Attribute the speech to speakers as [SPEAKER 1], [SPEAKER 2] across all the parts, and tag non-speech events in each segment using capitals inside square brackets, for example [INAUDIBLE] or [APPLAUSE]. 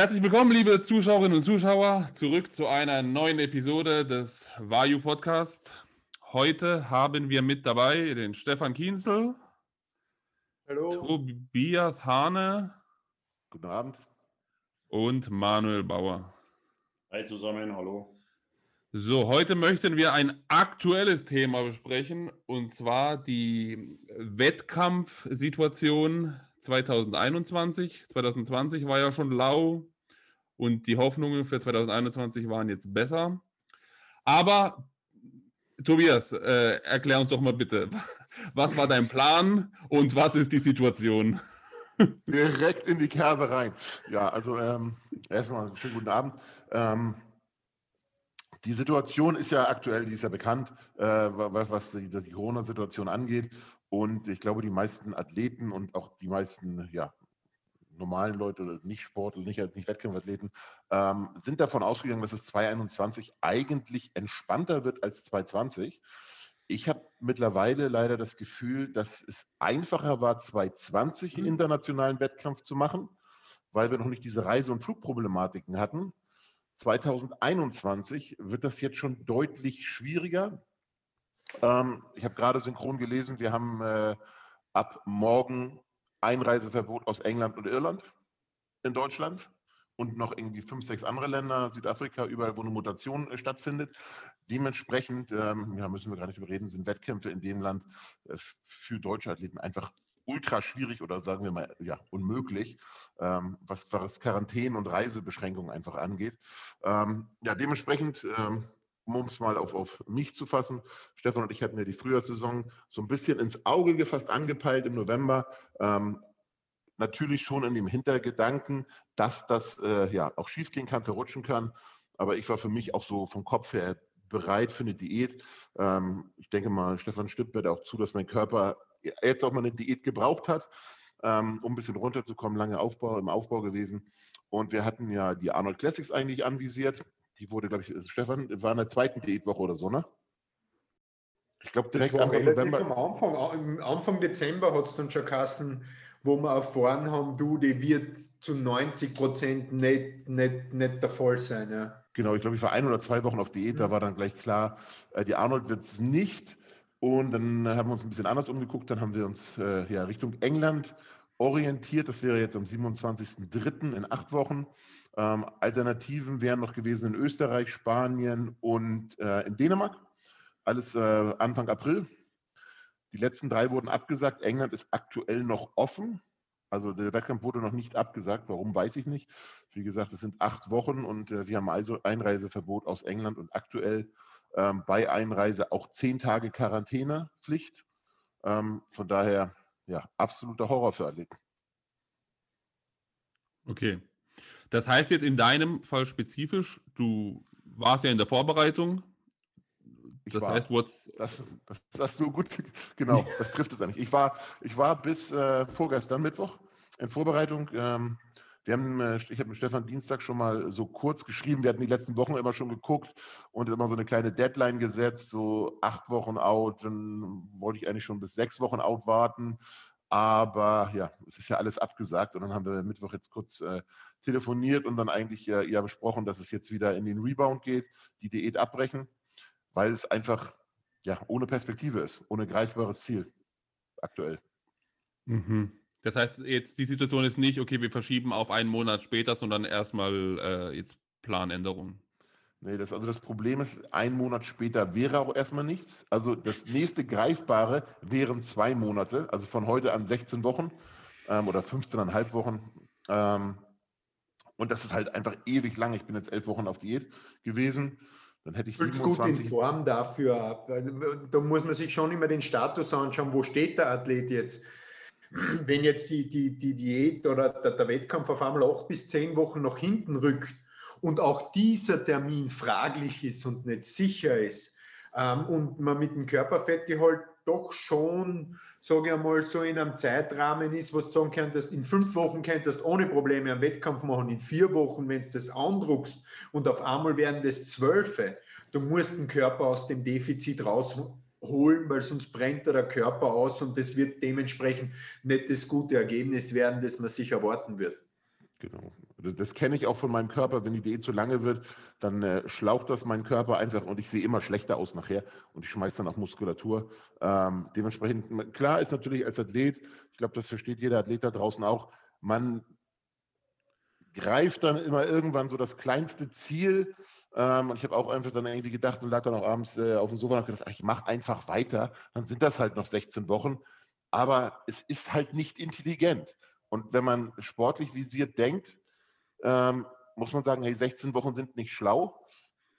[SPEAKER 1] Herzlich willkommen, liebe Zuschauerinnen und Zuschauer, zurück zu einer neuen Episode des Vayu Podcast. Heute haben wir mit dabei den Stefan Kienzel,
[SPEAKER 2] Hallo.
[SPEAKER 1] Tobias Hane.
[SPEAKER 3] Guten Abend.
[SPEAKER 1] Und Manuel Bauer.
[SPEAKER 4] Hi zusammen, hallo.
[SPEAKER 1] So, heute möchten wir ein aktuelles Thema besprechen und zwar die Wettkampfsituation 2021. 2020 war ja schon lau und die Hoffnungen für 2021 waren jetzt besser. Aber Tobias, äh, erklär uns doch mal bitte, [LAUGHS] was war dein Plan und was ist die Situation? [LAUGHS]
[SPEAKER 3] Direkt in die Kerbe rein. Ja, also ähm, erstmal schönen guten Abend. Ähm, die Situation ist ja aktuell, die ist ja bekannt, äh, was, was die, die Corona-Situation angeht. Und ich glaube, die meisten Athleten und auch die meisten ja, normalen Leute, nicht Sportler, nicht, nicht Wettkampfathleten, ähm, sind davon ausgegangen, dass es 2021 eigentlich entspannter wird als 2020. Ich habe mittlerweile leider das Gefühl, dass es einfacher war, 2020 mhm. internationalen Wettkampf zu machen, weil wir noch nicht diese Reise- und Flugproblematiken hatten. 2021 wird das jetzt schon deutlich schwieriger. Ähm, ich habe gerade synchron gelesen, wir haben äh, ab morgen Einreiseverbot aus England und Irland in Deutschland und noch irgendwie fünf, sechs andere Länder, Südafrika, überall, wo eine Mutation äh, stattfindet. Dementsprechend, ähm, ja, müssen wir gar nicht überreden, sind Wettkämpfe in dem Land äh, für deutsche Athleten einfach ultra schwierig oder sagen wir mal ja unmöglich, ähm, was, was Quarantäne und Reisebeschränkungen einfach angeht. Ähm, ja, dementsprechend ähm, um es mal auf, auf mich zu fassen, Stefan und ich hatten ja die Frühjahrssaison so ein bisschen ins Auge gefasst, angepeilt im November. Ähm, natürlich schon in dem Hintergedanken, dass das äh, ja auch schiefgehen kann, verrutschen kann. Aber ich war für mich auch so vom Kopf her bereit für eine Diät. Ähm, ich denke mal, Stefan stimmt mir da auch zu, dass mein Körper jetzt auch mal eine Diät gebraucht hat, ähm, um ein bisschen runterzukommen, lange Aufbau, im Aufbau gewesen. Und wir hatten ja die Arnold Classics eigentlich anvisiert die wurde, glaube ich, Stefan, war in der zweiten Diätwoche oder so, ne?
[SPEAKER 2] Ich glaube, direkt am November. Am Anfang, im Anfang Dezember hat es dann schon Kassen, wo wir erfahren haben, du, die wird zu 90 Prozent nicht, nicht, nicht der Fall sein. Ja.
[SPEAKER 3] Genau, ich glaube, ich war ein oder zwei Wochen auf Diät, mhm. da war dann gleich klar, äh, die Arnold wird es nicht. Und dann haben wir uns ein bisschen anders umgeguckt, dann haben wir uns äh, ja, Richtung England orientiert. Das wäre jetzt am 27.03. in acht Wochen. Ähm, Alternativen wären noch gewesen in Österreich, Spanien und äh, in Dänemark. Alles äh, Anfang April. Die letzten drei wurden abgesagt. England ist aktuell noch offen. Also der Wettkampf wurde noch nicht abgesagt. Warum, weiß ich nicht. Wie gesagt, es sind acht Wochen und äh, wir haben also Einreiseverbot aus England und aktuell ähm, bei Einreise auch zehn Tage Quarantänepflicht. Ähm, von daher, ja, absoluter Horror für Athleten.
[SPEAKER 1] Okay. Das heißt jetzt in deinem Fall spezifisch, du warst ja in der Vorbereitung.
[SPEAKER 3] Das war, heißt, what's. Das, das, das so gut, [LAUGHS] genau, das trifft es eigentlich. Ich war, ich war bis äh, vorgestern Mittwoch in Vorbereitung. Ähm, wir haben, äh, ich habe mit Stefan Dienstag schon mal so kurz geschrieben. Wir hatten die letzten Wochen immer schon geguckt und immer so eine kleine Deadline gesetzt, so acht Wochen out. Dann wollte ich eigentlich schon bis sechs Wochen out warten. Aber ja, es ist ja alles abgesagt und dann haben wir Mittwoch jetzt kurz äh, telefoniert und dann eigentlich äh, ja besprochen, dass es jetzt wieder in den Rebound geht, die Diät abbrechen, weil es einfach ja ohne Perspektive ist, ohne greifbares Ziel aktuell.
[SPEAKER 1] Mhm. Das heißt, jetzt die Situation ist nicht, okay, wir verschieben auf einen Monat später, sondern erstmal äh, jetzt Planänderung.
[SPEAKER 3] Nee, das, also das Problem ist, ein Monat später wäre auch erstmal nichts. Also das nächste Greifbare wären zwei Monate, also von heute an 16 Wochen ähm, oder 15,5 Wochen. Ähm, und das ist halt einfach ewig lang. Ich bin jetzt elf Wochen auf Diät gewesen. Dann hätte ich
[SPEAKER 2] 27. gut in Form dafür. Da muss man sich schon immer den Status anschauen, wo steht der Athlet jetzt. [CLEARS THROAT] Wenn jetzt die, die, die Diät oder der, der Wettkampf auf einmal acht bis zehn Wochen nach hinten rückt, und auch dieser Termin fraglich ist und nicht sicher ist ähm, und man mit dem Körperfettgehalt doch schon, sage ich einmal, so in einem Zeitrahmen ist, was du sagen könntest, in fünf Wochen könntest ohne Probleme einen Wettkampf machen, in vier Wochen, wenn du das andruckst und auf einmal werden das zwölfe, du musst den Körper aus dem Defizit rausholen, weil sonst brennt der Körper aus und das wird dementsprechend nicht das gute Ergebnis werden, das man sich erwarten wird.
[SPEAKER 3] Genau. Das, das kenne ich auch von meinem Körper. Wenn die Diät zu lange wird, dann äh, schlaucht das meinen Körper einfach und ich sehe immer schlechter aus nachher und ich schmeiße dann auch Muskulatur. Ähm, dementsprechend, klar ist natürlich als Athlet, ich glaube, das versteht jeder Athlet da draußen auch, man greift dann immer irgendwann so das kleinste Ziel. Ähm, und ich habe auch einfach dann irgendwie gedacht und lag dann auch abends äh, auf dem Sofa und habe gedacht, ach, ich mache einfach weiter. Dann sind das halt noch 16 Wochen. Aber es ist halt nicht intelligent. Und wenn man sportlich visiert denkt, ähm, muss man sagen, hey, 16 Wochen sind nicht schlau.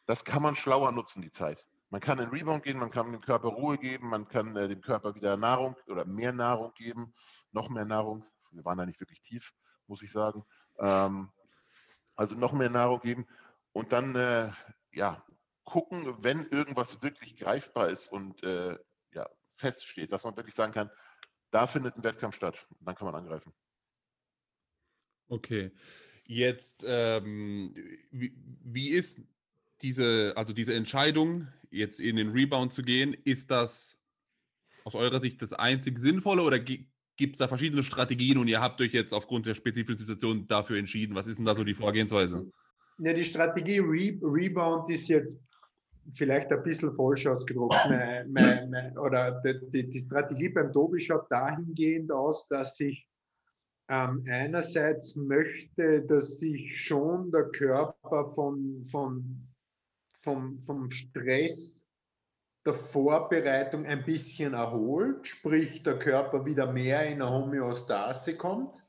[SPEAKER 3] Das kann man schlauer nutzen, die Zeit. Man kann in Rebound gehen, man kann dem Körper Ruhe geben, man kann äh, dem Körper wieder Nahrung oder mehr Nahrung geben, noch mehr Nahrung. Wir waren da nicht wirklich tief, muss ich sagen. Ähm, also noch mehr Nahrung geben und dann äh, ja, gucken, wenn irgendwas wirklich greifbar ist und äh, ja, feststeht, dass man wirklich sagen kann, da findet ein Wettkampf statt. Dann kann man angreifen.
[SPEAKER 1] Okay. Jetzt, ähm, wie, wie ist diese, also diese Entscheidung, jetzt in den Rebound zu gehen, ist das aus eurer Sicht das einzig Sinnvolle oder gibt es da verschiedene Strategien und ihr habt euch jetzt aufgrund der spezifischen Situation dafür entschieden? Was ist denn da so die Vorgehensweise?
[SPEAKER 2] Ja, die Strategie Re Rebound ist jetzt vielleicht ein bisschen falsch ausgedruckt. [LAUGHS] meine, meine, oder die, die, Strategie beim Tobi schaut dahingehend aus, dass ich ähm, einerseits möchte, dass sich schon der Körper von, von, vom, vom Stress der Vorbereitung ein bisschen erholt, sprich der Körper wieder mehr in eine Homöostase kommt.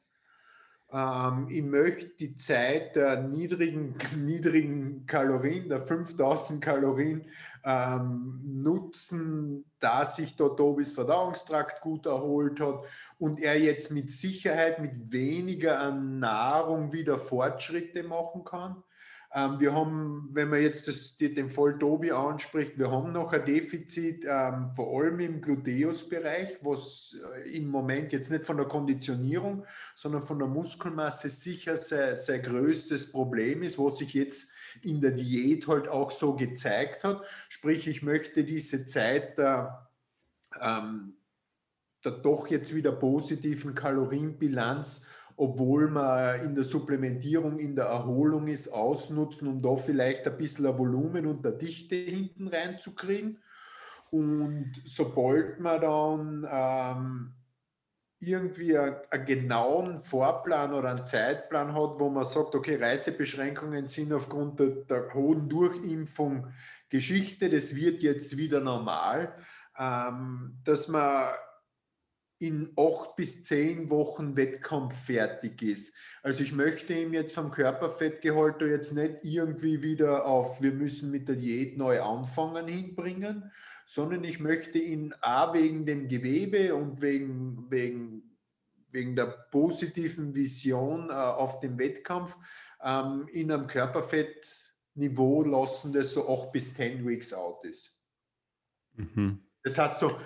[SPEAKER 2] Ähm, ich möchte die Zeit der niedrigen, niedrigen Kalorien, der 5000 Kalorien, ähm, nutzen, da sich der Tobis Verdauungstrakt gut erholt hat und er jetzt mit Sicherheit mit weniger Nahrung wieder Fortschritte machen kann. Ähm, wir haben, wenn man jetzt das, den Fall Tobi anspricht, wir haben noch ein Defizit, ähm, vor allem im Gluteus-Bereich, was äh, im Moment jetzt nicht von der Konditionierung, sondern von der Muskelmasse sicher sein größtes Problem ist, was sich jetzt in der Diät halt auch so gezeigt hat. Sprich, ich möchte diese Zeit der, ähm, der doch jetzt wieder positiven Kalorienbilanz obwohl man in der Supplementierung, in der Erholung ist, ausnutzen, um da vielleicht ein bisschen ein Volumen und eine Dichte hinten reinzukriegen. Und sobald man dann ähm, irgendwie einen genauen Vorplan oder einen Zeitplan hat, wo man sagt, okay, Reisebeschränkungen sind aufgrund der, der hohen Durchimpfung Geschichte, das wird jetzt wieder normal, ähm, dass man in acht bis zehn Wochen Wettkampf fertig ist. Also ich möchte ihm jetzt vom Körperfettgehalt jetzt nicht irgendwie wieder auf, wir müssen mit der Diät neu anfangen hinbringen, sondern ich möchte ihn A wegen dem Gewebe und wegen, wegen, wegen der positiven Vision äh, auf dem Wettkampf ähm, in einem Körperfettniveau lassen, das so acht bis zehn Weeks out ist. Mhm. Das heißt so,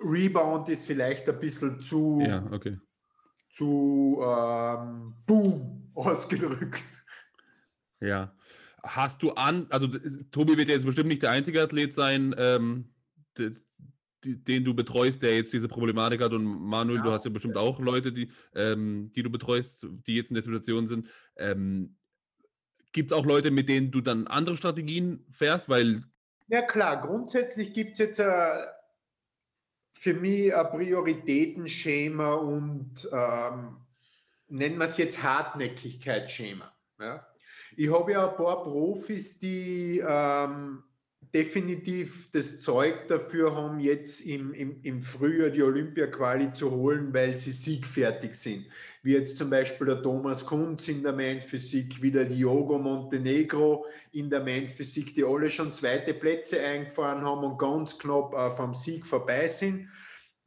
[SPEAKER 2] Rebound ist vielleicht ein bisschen zu,
[SPEAKER 1] ja, okay.
[SPEAKER 2] zu ähm, boom [LAUGHS] ausgedrückt.
[SPEAKER 1] Ja. Hast du an, also Tobi wird ja jetzt bestimmt nicht der einzige Athlet sein, ähm, de, de, den du betreust, der jetzt diese Problematik hat. Und Manuel, ja, du hast ja bestimmt auch Leute, die, ähm, die du betreust, die jetzt in der Situation sind. Ähm, gibt es auch Leute, mit denen du dann andere Strategien fährst? Weil
[SPEAKER 2] ja klar, grundsätzlich gibt es jetzt äh, für mich ein Prioritätenschema und ähm, nennen wir es jetzt Hartnäckigkeitsschema. Ja? Ich habe ja ein paar Profis, die ähm, definitiv das Zeug dafür haben, jetzt im, im, im Frühjahr die Olympia-Quali zu holen, weil sie siegfertig sind. Wie jetzt zum Beispiel der Thomas Kunz in der Main-Physik, wie der Diogo Montenegro in der Main-Physik, die alle schon zweite Plätze eingefahren haben und ganz knapp äh, vom Sieg vorbei sind.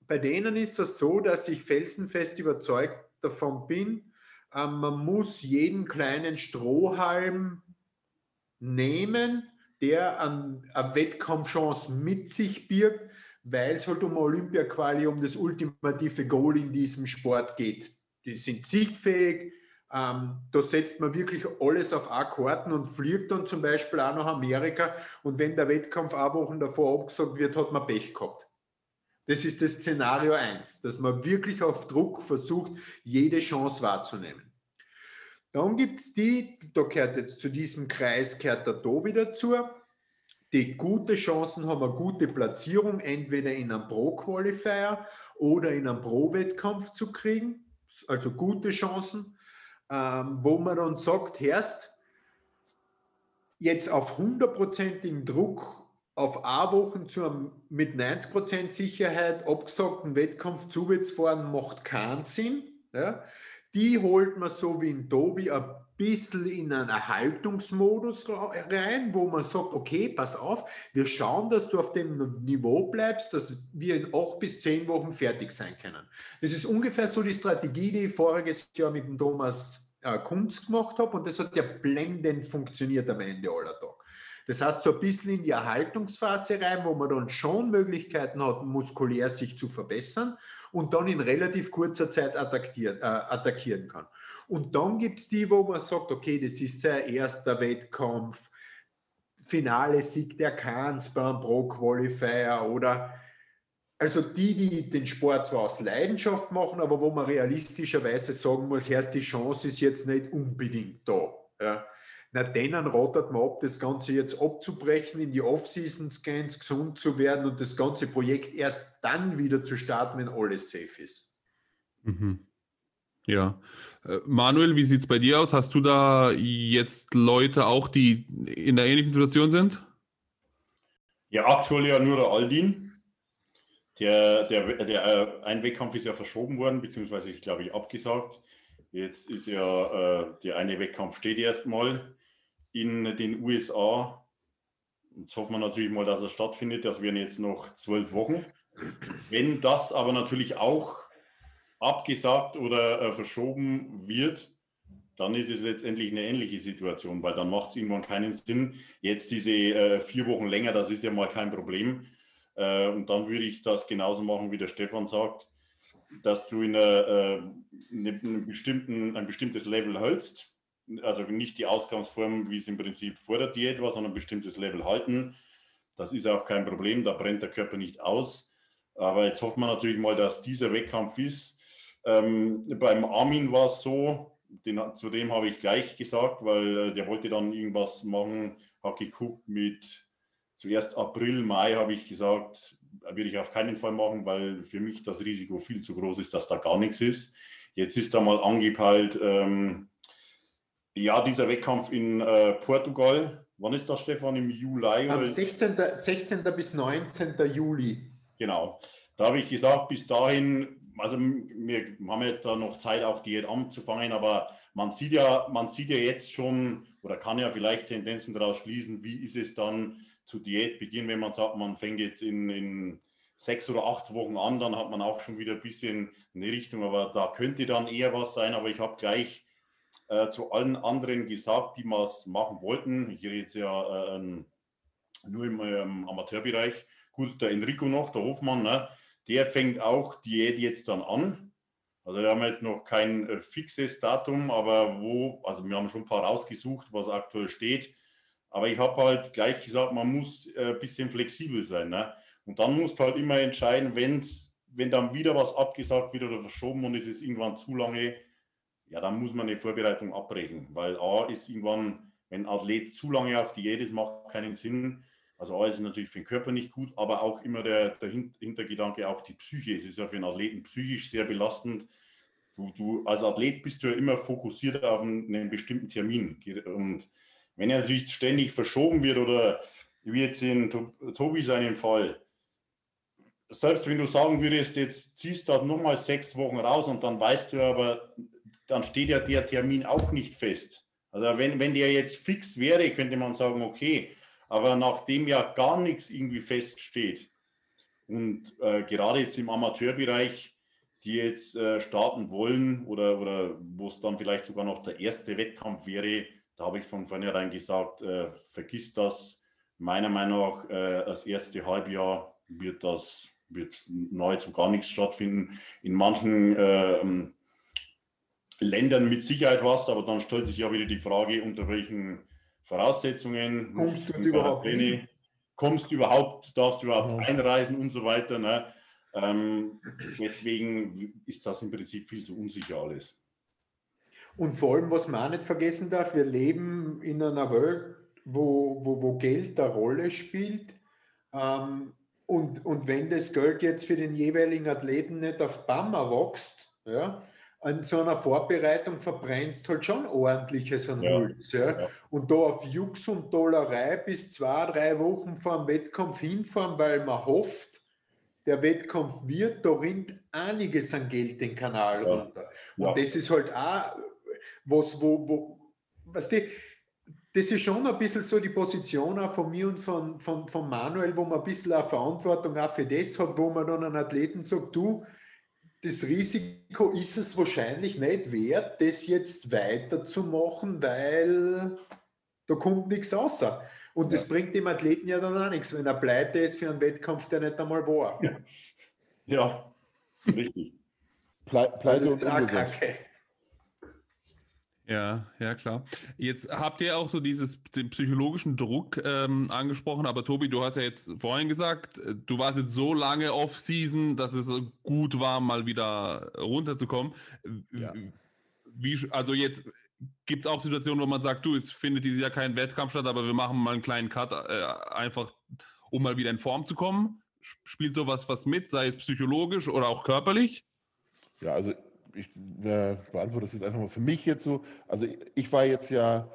[SPEAKER 2] Bei denen ist es so, dass ich felsenfest überzeugt davon bin, man muss jeden kleinen Strohhalm nehmen, der an, eine Wettkampfchance mit sich birgt, weil es halt um Olympia-Quali, um das ultimative Goal in diesem Sport geht. Die sind siegfähig, ähm, da setzt man wirklich alles auf A-Karten und fliegt dann zum Beispiel auch nach Amerika und wenn der Wettkampf ein Wochen davor abgesagt wird, hat man Pech gehabt. Das ist das Szenario 1, dass man wirklich auf Druck versucht, jede Chance wahrzunehmen. Dann gibt es die, da gehört jetzt zu diesem Kreis, gehört der Tobi dazu, die gute Chancen haben, eine gute Platzierung, entweder in einem Pro-Qualifier oder in einem Pro-Wettkampf zu kriegen. Also gute Chancen, ähm, wo man dann sagt, Herst, jetzt auf hundertprozentigen Druck auf A-Wochen zu einem mit 90% Sicherheit abgesagten Wettkampf zuwärtsfahren macht keinen Sinn. Ja. Die holt man so wie in Tobi ein bisschen in einen Erhaltungsmodus rein, wo man sagt, okay, pass auf, wir schauen, dass du auf dem Niveau bleibst, dass wir in acht bis zehn Wochen fertig sein können. Das ist ungefähr so die Strategie, die ich voriges Jahr mit dem Thomas äh, Kunz gemacht habe und das hat ja blendend funktioniert am Ende aller Tage. Das heißt, so ein bisschen in die Erhaltungsphase rein, wo man dann schon Möglichkeiten hat, muskulär sich zu verbessern und dann in relativ kurzer Zeit attackieren, äh, attackieren kann. Und dann gibt es die, wo man sagt, okay, das ist sein erster Wettkampf, Finale Sieg der Kahns beim Pro Qualifier oder also die, die den Sport zwar aus Leidenschaft machen, aber wo man realistischerweise sagen muss, erst die Chance ist jetzt nicht unbedingt da. Ja. Na, denen ratet man ab, das Ganze jetzt abzubrechen, in die Off-Season-Scans gesund zu werden und das ganze Projekt erst dann wieder zu starten, wenn alles safe ist.
[SPEAKER 1] Mhm. Ja. Äh, Manuel, wie sieht es bei dir aus? Hast du da jetzt Leute auch, die in der ähnlichen Situation sind?
[SPEAKER 4] Ja, aktuell ja nur der Aldin. Der, der, der, äh, ein Wettkampf ist ja verschoben worden, beziehungsweise ich glaube ich abgesagt. Jetzt ist ja äh, der eine Wettkampf steht erstmal in den USA. Jetzt hoffen wir natürlich mal, dass er stattfindet. Das wären jetzt noch zwölf Wochen. Wenn das aber natürlich auch abgesagt oder äh, verschoben wird, dann ist es letztendlich eine ähnliche Situation, weil dann macht es irgendwann keinen Sinn. Jetzt diese äh, vier Wochen länger, das ist ja mal kein Problem. Äh, und dann würde ich das genauso machen, wie der Stefan sagt, dass du in einer, äh, eine, einen bestimmten, ein bestimmtes Level hältst. Also nicht die Ausgangsform, wie es im Prinzip vor der Diät war, sondern ein bestimmtes Level halten. Das ist auch kein Problem, da brennt der Körper nicht aus. Aber jetzt hoffen wir natürlich mal, dass dieser Wettkampf ist. Ähm, beim Armin war es so, den, zu dem habe ich gleich gesagt, weil äh, der wollte dann irgendwas machen, hat geguckt mit zuerst April, Mai habe ich gesagt, würde ich auf keinen Fall machen, weil für mich das Risiko viel zu groß ist, dass da gar nichts ist. Jetzt ist da mal angepeilt, ähm, ja, dieser Wettkampf in äh, Portugal. Wann ist das, Stefan? Im Juli?
[SPEAKER 2] Am 16. 16. bis 19. Juli.
[SPEAKER 4] Genau. Da habe ich gesagt, bis dahin, also wir haben jetzt da noch Zeit, auch Diät anzufangen, aber man sieht ja, man sieht ja jetzt schon oder kann ja vielleicht Tendenzen daraus schließen, wie ist es dann, zu Diätbeginn, wenn man sagt, man fängt jetzt in, in sechs oder acht Wochen an, dann hat man auch schon wieder ein bisschen eine Richtung, aber da könnte dann eher was sein. Aber ich habe gleich äh, zu allen anderen gesagt, die was machen wollten. Ich rede jetzt ja äh, nur im ähm, Amateurbereich. Gut, der Enrico noch, der Hofmann, ne, der fängt auch Diät jetzt dann an. Also da haben wir jetzt noch kein äh, fixes Datum, aber wo, also wir haben schon ein paar rausgesucht, was aktuell steht. Aber ich habe halt gleich gesagt, man muss ein äh, bisschen flexibel sein. Ne? Und dann musst du halt immer entscheiden, wenn's, wenn dann wieder was abgesagt wird oder verschoben und es ist irgendwann zu lange, ja, dann muss man eine Vorbereitung abbrechen. Weil A ist irgendwann, wenn ein Athlet zu lange auf Diät ist, macht keinen Sinn. Also A ist natürlich für den Körper nicht gut, aber auch immer der, der Hintergedanke, auch die Psyche. Es ist ja für einen Athleten psychisch sehr belastend. Du, du als Athlet bist du ja immer fokussiert auf einen, einen bestimmten Termin. Und wenn er natürlich ständig verschoben wird oder wie jetzt in Tobi seinen Fall, selbst wenn du sagen würdest, jetzt ziehst du das nochmal sechs Wochen raus und dann weißt du aber, dann steht ja der Termin auch nicht fest. Also wenn, wenn der jetzt fix wäre, könnte man sagen, okay, aber nachdem ja gar nichts irgendwie feststeht und äh, gerade jetzt im Amateurbereich, die jetzt äh, starten wollen oder, oder wo es dann vielleicht sogar noch der erste Wettkampf wäre, da habe ich von vornherein gesagt, äh, vergiss das. Meiner Meinung nach, äh, das erste Halbjahr wird das wird nahezu gar nichts stattfinden. In manchen äh, Ländern mit Sicherheit was, aber dann stellt sich ja wieder die Frage, unter welchen Voraussetzungen
[SPEAKER 2] kommst du überhaupt hin?
[SPEAKER 4] Kommst du überhaupt, darfst du überhaupt ja. einreisen und so weiter. Ne? Ähm, deswegen ist das im Prinzip viel zu unsicher alles.
[SPEAKER 2] Und vor allem, was man auch nicht vergessen darf, wir leben in einer Welt, wo, wo, wo Geld eine Rolle spielt. Ähm, und, und wenn das Geld jetzt für den jeweiligen Athleten nicht auf Bammer wächst, ja, an so einer Vorbereitung verbrennst halt schon ordentliches an ja. Holz. Ja. ja. Und da auf Jux und Dollerei bis zwei, drei Wochen vor dem Wettkampf hinfahren, weil man hofft, der Wettkampf wird, da rinnt einiges an Geld den Kanal ja. runter. Und ja. das ist halt auch was, wo, wo, was die, das ist schon ein bisschen so die Position auch von mir und von, von, von Manuel, wo man ein bisschen auch Verantwortung auch für das hat, wo man dann einen Athleten sagt, du, das Risiko ist es wahrscheinlich nicht wert, das jetzt weiterzumachen, weil da kommt nichts außer. Und ja. das bringt dem Athleten ja dann auch nichts, wenn er pleite ist für einen Wettkampf, der nicht einmal war.
[SPEAKER 4] Ja, [LAUGHS] richtig.
[SPEAKER 1] Pleite also und Kacke. Ja, ja, klar. Jetzt habt ihr auch so dieses, den psychologischen Druck ähm, angesprochen, aber Tobi, du hast ja jetzt vorhin gesagt, äh, du warst jetzt so lange Off-Season, dass es gut war, mal wieder runterzukommen. Ja. Wie, also jetzt gibt es auch Situationen, wo man sagt, du, es findet dieses Jahr kein Wettkampf statt, aber wir machen mal einen kleinen Cut, äh, einfach um mal wieder in Form zu kommen. Spielt sowas was mit, sei es psychologisch oder auch körperlich?
[SPEAKER 3] Ja, also ich äh, beantworte das jetzt einfach mal für mich jetzt so. Also ich war jetzt ja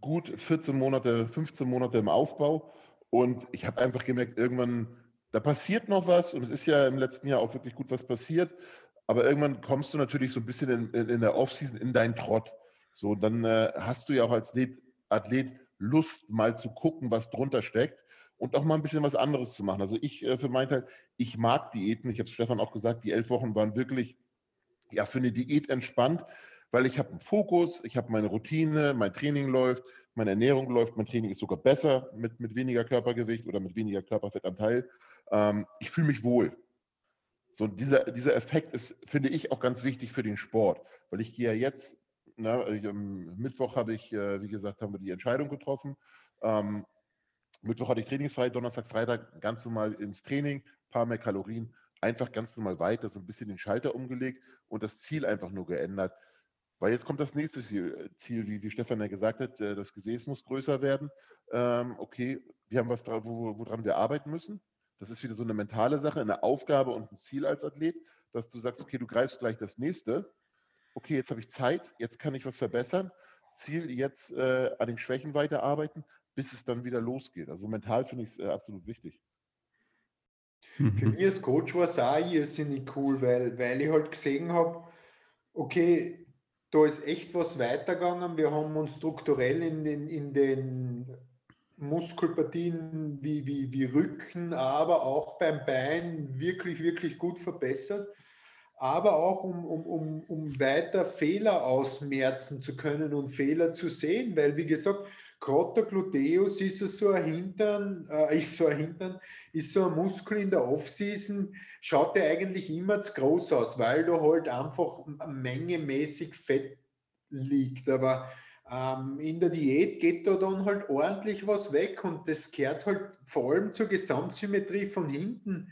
[SPEAKER 3] gut 14 Monate, 15 Monate im Aufbau und ich habe einfach gemerkt, irgendwann, da passiert noch was und es ist ja im letzten Jahr auch wirklich gut was passiert, aber irgendwann kommst du natürlich so ein bisschen in, in, in der Offseason in deinen Trott. So, dann äh, hast du ja auch als Athlet, Athlet Lust, mal zu gucken, was drunter steckt und auch mal ein bisschen was anderes zu machen. Also ich äh, für meinen Teil, ich mag Diäten. Ich habe Stefan auch gesagt, die elf Wochen waren wirklich ja, für eine Diät entspannt, weil ich habe einen Fokus, ich habe meine Routine, mein Training läuft, meine Ernährung läuft, mein Training ist sogar besser mit, mit weniger Körpergewicht oder mit weniger Körperfettanteil. Ähm, ich fühle mich wohl. So, dieser, dieser Effekt ist, finde ich, auch ganz wichtig für den Sport, weil ich gehe ja jetzt, na, ich, am Mittwoch habe ich, äh, wie gesagt, haben wir die Entscheidung getroffen. Ähm, Mittwoch hatte ich trainingsfrei, Donnerstag, Freitag ganz normal ins Training, paar mehr Kalorien einfach ganz normal weiter, so ein bisschen den Schalter umgelegt und das Ziel einfach nur geändert. Weil jetzt kommt das nächste Ziel, Ziel wie, wie Stefan ja gesagt hat, äh, das Gesäß muss größer werden. Ähm, okay, wir haben was, wo, woran wir arbeiten müssen. Das ist wieder so eine mentale Sache, eine Aufgabe und ein Ziel als Athlet, dass du sagst, okay, du greifst gleich das nächste. Okay, jetzt habe ich Zeit, jetzt kann ich was verbessern. Ziel, jetzt äh, an den Schwächen weiterarbeiten, bis es dann wieder losgeht. Also mental finde ich es äh, absolut wichtig.
[SPEAKER 2] Mhm. Für mich als Coach war es auch irrsinnig cool, weil, weil ich halt gesehen habe, okay, da ist echt was weitergegangen. Wir haben uns strukturell in den, in den Muskelpartien wie, wie, wie Rücken, aber auch beim Bein wirklich, wirklich gut verbessert. Aber auch um, um, um, um weiter Fehler ausmerzen zu können und Fehler zu sehen, weil wie gesagt, gerade Gluteus ist so ein Hintern, äh, ist so ein Hintern, ist so ein Muskel in der Offseason, schaut der eigentlich immer zu groß aus, weil da halt einfach mengemäßig Fett liegt. Aber ähm, in der Diät geht da dann halt ordentlich was weg und das kehrt halt vor allem zur Gesamtsymmetrie von hinten,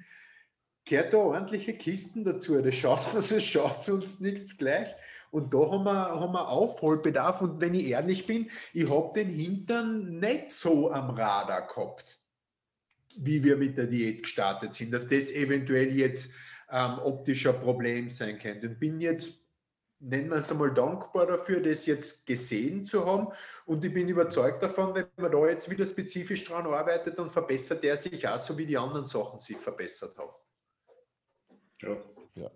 [SPEAKER 2] kehrt da ordentliche Kisten dazu. Das schaut uns, [LAUGHS] das schaut uns nichts gleich. Und da haben wir, haben wir Aufholbedarf. Und wenn ich ehrlich bin, ich habe den Hintern nicht so am Radar gehabt, wie wir mit der Diät gestartet sind, dass das eventuell jetzt ähm, optisch ein Problem sein könnte. Und bin jetzt, nennen wir es einmal, dankbar dafür, das jetzt gesehen zu haben. Und ich bin überzeugt davon, wenn man da jetzt wieder spezifisch dran arbeitet, dann verbessert der sich auch, so wie die anderen Sachen sich verbessert haben.
[SPEAKER 3] Ja. ja.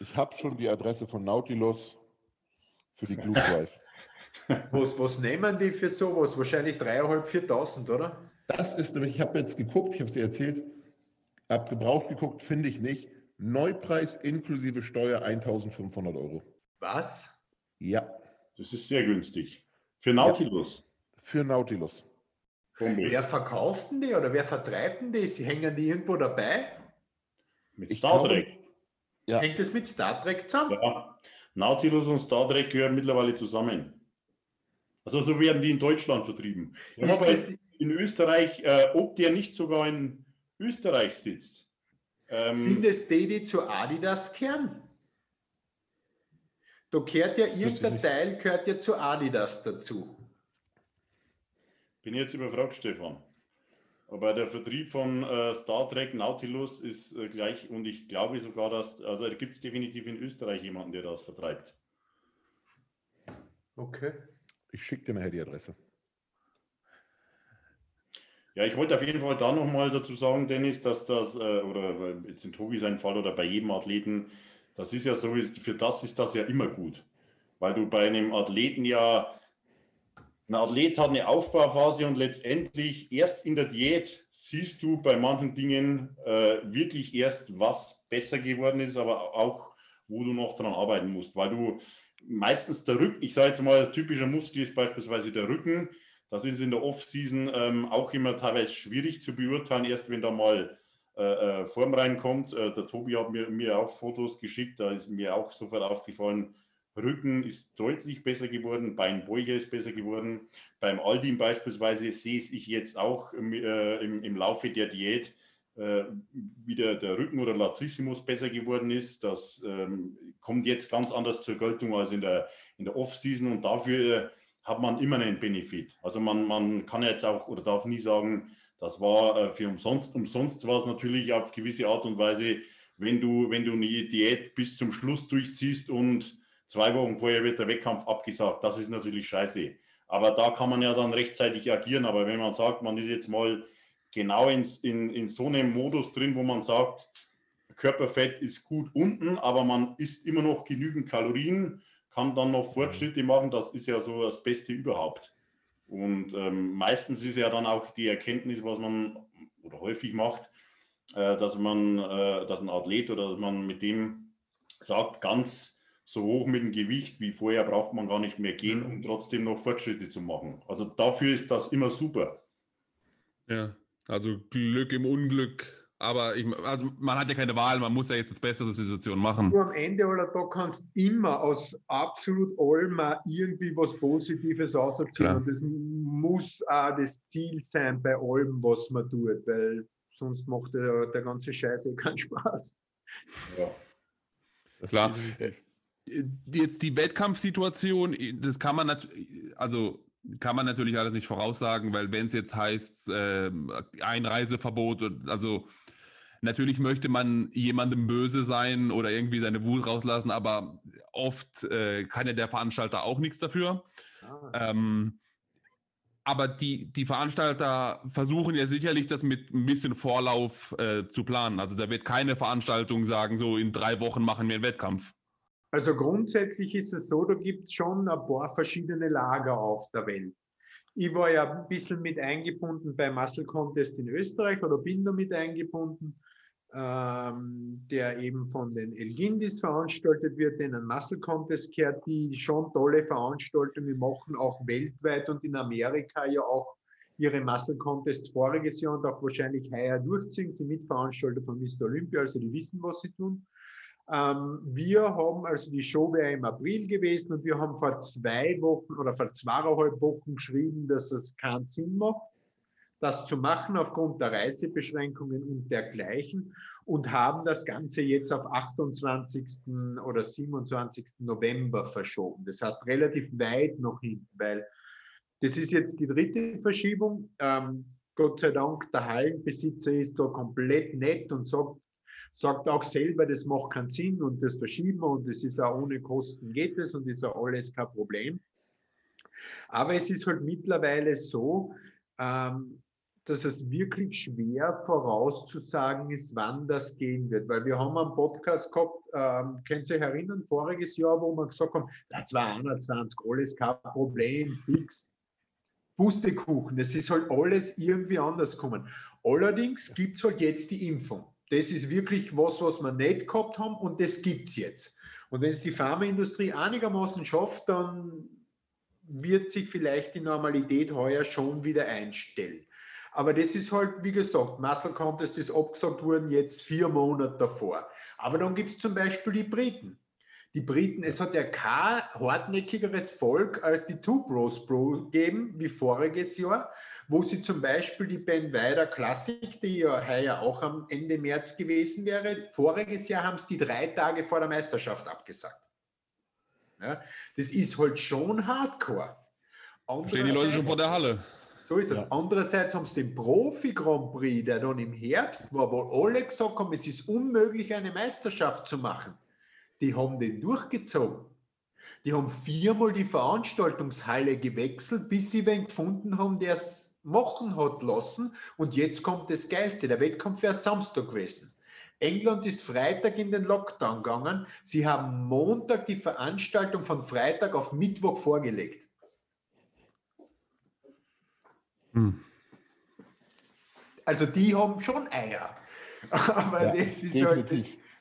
[SPEAKER 3] Ich habe schon die Adresse von Nautilus für die Glue Drive. [LAUGHS]
[SPEAKER 2] was, was nehmen die für sowas? Wahrscheinlich 3.500, 4.000, oder?
[SPEAKER 3] Das ist nämlich, ich habe jetzt geguckt, ich habe es dir erzählt, habe gebraucht geguckt, finde ich nicht. Neupreis inklusive Steuer 1.500 Euro.
[SPEAKER 2] Was?
[SPEAKER 3] Ja.
[SPEAKER 4] Das ist sehr günstig. Für Nautilus?
[SPEAKER 3] Ja, für Nautilus.
[SPEAKER 2] Wer verkauft denn die oder wer vertreibt denn die? Sie hängen die irgendwo dabei?
[SPEAKER 4] Mit Star Trek.
[SPEAKER 2] Ja. Hängt das mit Star Trek zusammen?
[SPEAKER 4] Ja. Nautilus und Star Trek gehören mittlerweile zusammen. Also so werden die in Deutschland vertrieben. in Österreich, äh, ob der nicht sogar in Österreich sitzt.
[SPEAKER 2] Ähm, Sind es die, die zu Adidas kehren? Da gehört ja irgendein Teil gehört ja zu Adidas dazu.
[SPEAKER 4] Bin jetzt überfragt, Stefan. Aber der Vertrieb von äh, Star Trek Nautilus ist äh, gleich und ich glaube sogar, dass, also da gibt es definitiv in Österreich jemanden, der das vertreibt.
[SPEAKER 3] Okay. Ich schicke dir nachher die Adresse.
[SPEAKER 4] Ja, ich wollte auf jeden Fall da nochmal dazu sagen, Dennis, dass das, äh, oder jetzt in Tobi sein Fall oder bei jedem Athleten, das ist ja so, für das ist das ja immer gut. Weil du bei einem Athleten ja, ein Athlet hat eine Aufbauphase und letztendlich erst in der Diät siehst du bei manchen Dingen äh, wirklich erst, was besser geworden ist, aber auch, wo du noch dran arbeiten musst. Weil du meistens der Rücken, ich sage jetzt mal, typischer Muskel ist beispielsweise der Rücken das ist in der Off-Season ähm, auch immer teilweise schwierig zu beurteilen, erst wenn da mal äh, äh, Form reinkommt. Äh, der Tobi hat mir, mir auch Fotos geschickt, da ist mir auch sofort aufgefallen, Rücken ist deutlich besser geworden, Beinbeuge ist besser geworden. Beim Aldin beispielsweise sehe ich jetzt auch äh, im, im, Laufe der Diät, äh, wie der, der, Rücken oder Latissimus besser geworden ist. Das ähm, kommt jetzt ganz anders zur Geltung als in der, in der Off-Season und dafür hat man immer einen Benefit. Also man, man kann jetzt auch oder darf nie sagen, das war äh, für umsonst. Umsonst war es natürlich auf gewisse Art und Weise, wenn du, wenn du eine Diät bis zum Schluss durchziehst und zwei Wochen vorher wird der Wettkampf abgesagt. Das ist natürlich scheiße. Aber da kann man ja dann rechtzeitig agieren. Aber wenn man sagt, man ist jetzt mal genau in, in, in so einem Modus drin, wo man sagt, Körperfett ist gut unten, aber man isst immer noch genügend Kalorien, kann dann noch Fortschritte machen. Das ist ja so das Beste überhaupt. Und ähm, meistens ist ja dann auch die Erkenntnis, was man oder häufig macht, äh, dass man, äh, dass ein Athlet oder dass man mit dem sagt, ganz so hoch mit dem Gewicht wie vorher braucht man gar nicht mehr gehen, um trotzdem noch Fortschritte zu machen. Also dafür ist das immer super.
[SPEAKER 1] Ja, also Glück im Unglück aber ich, also man hat ja keine Wahl, man muss ja jetzt das Beste aus der Situation machen.
[SPEAKER 2] Du am Ende aller Tag kannst immer aus absolut allem irgendwie was Positives ausziehen. Und das muss auch das Ziel sein bei allem, was man tut, weil sonst macht der, der ganze Scheiße keinen [LAUGHS] Spaß.
[SPEAKER 1] Ja. Klar. Jetzt die Wettkampfsituation, das kann man natürlich, also kann man natürlich alles nicht voraussagen, weil wenn es jetzt heißt, äh, Einreiseverbot, also Natürlich möchte man jemandem böse sein oder irgendwie seine Wut rauslassen, aber oft äh, kann ja der Veranstalter auch nichts dafür. Ah. Ähm, aber die, die Veranstalter versuchen ja sicherlich, das mit ein bisschen Vorlauf äh, zu planen. Also da wird keine Veranstaltung sagen, so in drei Wochen machen wir einen Wettkampf.
[SPEAKER 2] Also grundsätzlich ist es so, da gibt es schon ein paar verschiedene Lager auf der Welt. Ich war ja ein bisschen mit eingebunden beim Muscle Contest in Österreich oder bin da mit eingebunden ähm, der eben von den Elgindis veranstaltet wird, den ein Muscle Contest kehrt, die schon tolle Veranstaltungen machen, auch weltweit und in Amerika ja auch ihre Muscle Contests voriges Jahr und auch wahrscheinlich heuer durchziehen. Sie Mitveranstalter von Mr. Olympia, also die wissen, was sie tun. Ähm, wir haben, also die Show wäre im April gewesen und wir haben vor zwei Wochen oder vor zweieinhalb Wochen geschrieben, dass es keinen Sinn macht das zu machen aufgrund der Reisebeschränkungen und dergleichen und haben das Ganze jetzt auf 28. oder 27. November verschoben. Das hat relativ weit noch hinten, weil das ist jetzt die dritte Verschiebung. Ähm, Gott sei Dank, der Hallenbesitzer ist da komplett nett und sagt, sagt auch selber, das macht keinen Sinn und das verschieben wir und das ist auch ohne Kosten geht es und ist auch alles kein Problem. Aber es ist halt mittlerweile so, ähm, dass es wirklich schwer vorauszusagen ist, wann das gehen wird. Weil wir haben einen Podcast gehabt, ähm, könnt ihr euch erinnern, voriges Jahr, wo wir gesagt haben, da 2021, alles kein Problem, fix. Pustekuchen, es ist halt alles irgendwie anders gekommen. Allerdings gibt es halt jetzt die Impfung. Das ist wirklich was, was wir nicht gehabt haben und das gibt es jetzt. Und wenn es die Pharmaindustrie einigermaßen schafft, dann wird sich vielleicht die Normalität heuer schon wieder einstellen. Aber das ist halt, wie gesagt, Muscle Contest ist abgesagt worden jetzt vier Monate davor. Aber dann gibt es zum Beispiel die Briten. Die Briten, es hat ja kein hartnäckigeres Volk als die Two Bros Pro gegeben, wie voriges Jahr, wo sie zum Beispiel die Ben Weider Classic, die ja heuer auch am Ende März gewesen wäre, voriges Jahr haben sie die drei Tage vor der Meisterschaft abgesagt. Ja? Das ist halt schon Hardcore.
[SPEAKER 1] Stehen die Leute schon vor der Halle.
[SPEAKER 2] So ist es. Ja. Andererseits haben sie den Profi-Grand Prix, der dann im Herbst war, wo alle gesagt haben, es ist unmöglich, eine Meisterschaft zu machen. Die haben den durchgezogen. Die haben viermal die Veranstaltungshalle gewechselt, bis sie wen gefunden haben, der es machen hat lassen. Und jetzt kommt das Geilste. Der Wettkampf wäre Samstag gewesen. England ist Freitag in den Lockdown gegangen. Sie haben Montag die Veranstaltung von Freitag auf Mittwoch vorgelegt. Hm. Also die haben schon Eier. [LAUGHS] Aber ja, das, ist halt,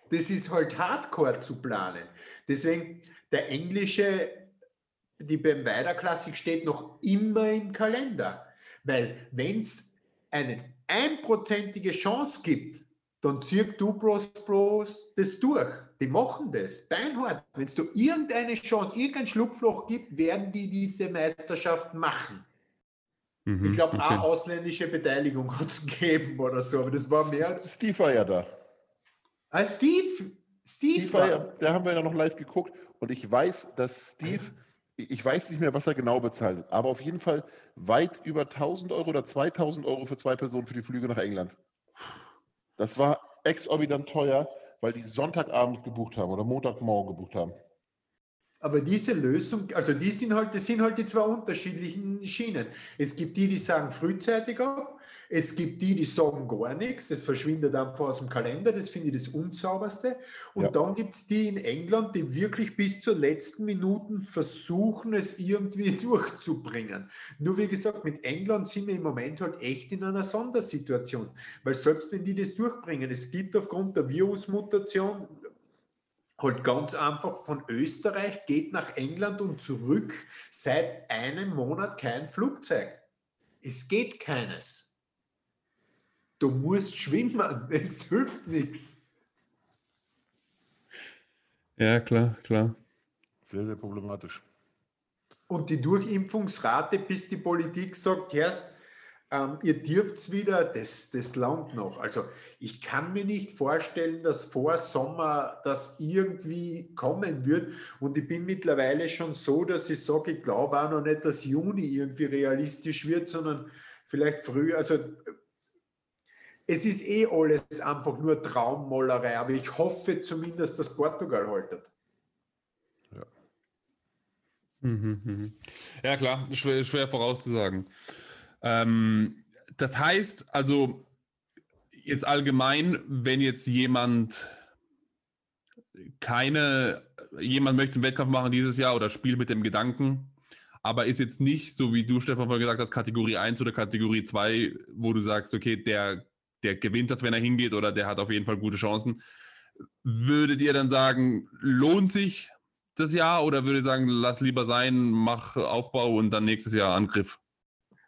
[SPEAKER 2] das ist halt hardcore zu planen. Deswegen, der englische, die beim Weiterklassik steht noch immer im Kalender. Weil wenn es eine einprozentige Chance gibt, dann zieht du Bros Bros das durch. Die machen das. Beinhart. Wenn es du irgendeine Chance, irgendein Schlupfloch gibt, werden die diese Meisterschaft machen. Mhm, ich glaube, okay. auch ausländische Beteiligung hat es [LAUGHS] gegeben oder so, aber das war mehr.
[SPEAKER 3] Steve war ja da.
[SPEAKER 2] Ah, Steve?
[SPEAKER 3] Steve, Steve war ja, da haben wir ja noch live geguckt und ich weiß, dass Steve, ich weiß nicht mehr, was er genau bezahlt, aber auf jeden Fall weit über 1000 Euro oder 2000 Euro für zwei Personen für die Flüge nach England. Das war exorbitant teuer, weil die Sonntagabend gebucht haben oder Montagmorgen gebucht haben.
[SPEAKER 2] Aber diese Lösung, also die sind halt, das sind halt die zwei unterschiedlichen Schienen. Es gibt die, die sagen frühzeitig ab, es gibt die, die sagen gar nichts, das verschwindet einfach aus dem Kalender, das finde ich das Unsauberste. Und ja. dann gibt es die in England, die wirklich bis zur letzten Minute versuchen, es irgendwie [LAUGHS] durchzubringen. Nur wie gesagt, mit England sind wir im Moment halt echt in einer Sondersituation, weil selbst wenn die das durchbringen, es gibt aufgrund der Virusmutation halt ganz einfach von Österreich geht nach England und zurück seit einem Monat kein Flugzeug. Es geht keines. Du musst schwimmen, [LAUGHS] es hilft nichts.
[SPEAKER 1] Ja, klar, klar.
[SPEAKER 3] Sehr, sehr problematisch.
[SPEAKER 2] Und die Durchimpfungsrate, bis die Politik sagt, erst ähm, ihr dürft wieder, das, das langt noch. Also ich kann mir nicht vorstellen, dass vor Sommer das irgendwie kommen wird. Und ich bin mittlerweile schon so, dass ich sage, ich glaube auch noch nicht, dass Juni irgendwie realistisch wird, sondern vielleicht früher. Also es ist eh alles einfach nur Traummolerei, aber ich hoffe zumindest, dass Portugal haltet.
[SPEAKER 1] Ja. Mhm, mhm. ja, klar, schwer, schwer vorauszusagen. Ähm, das heißt also jetzt allgemein, wenn jetzt jemand keine, jemand möchte einen Wettkampf machen dieses Jahr oder spielt mit dem Gedanken, aber ist jetzt nicht, so wie du, Stefan, vorhin gesagt hast, Kategorie 1 oder Kategorie 2, wo du sagst, okay, der, der gewinnt das, wenn er hingeht oder der hat auf jeden Fall gute Chancen. Würdet ihr dann sagen, lohnt sich das Jahr oder würde ihr sagen, lass lieber sein, mach Aufbau und dann nächstes Jahr Angriff?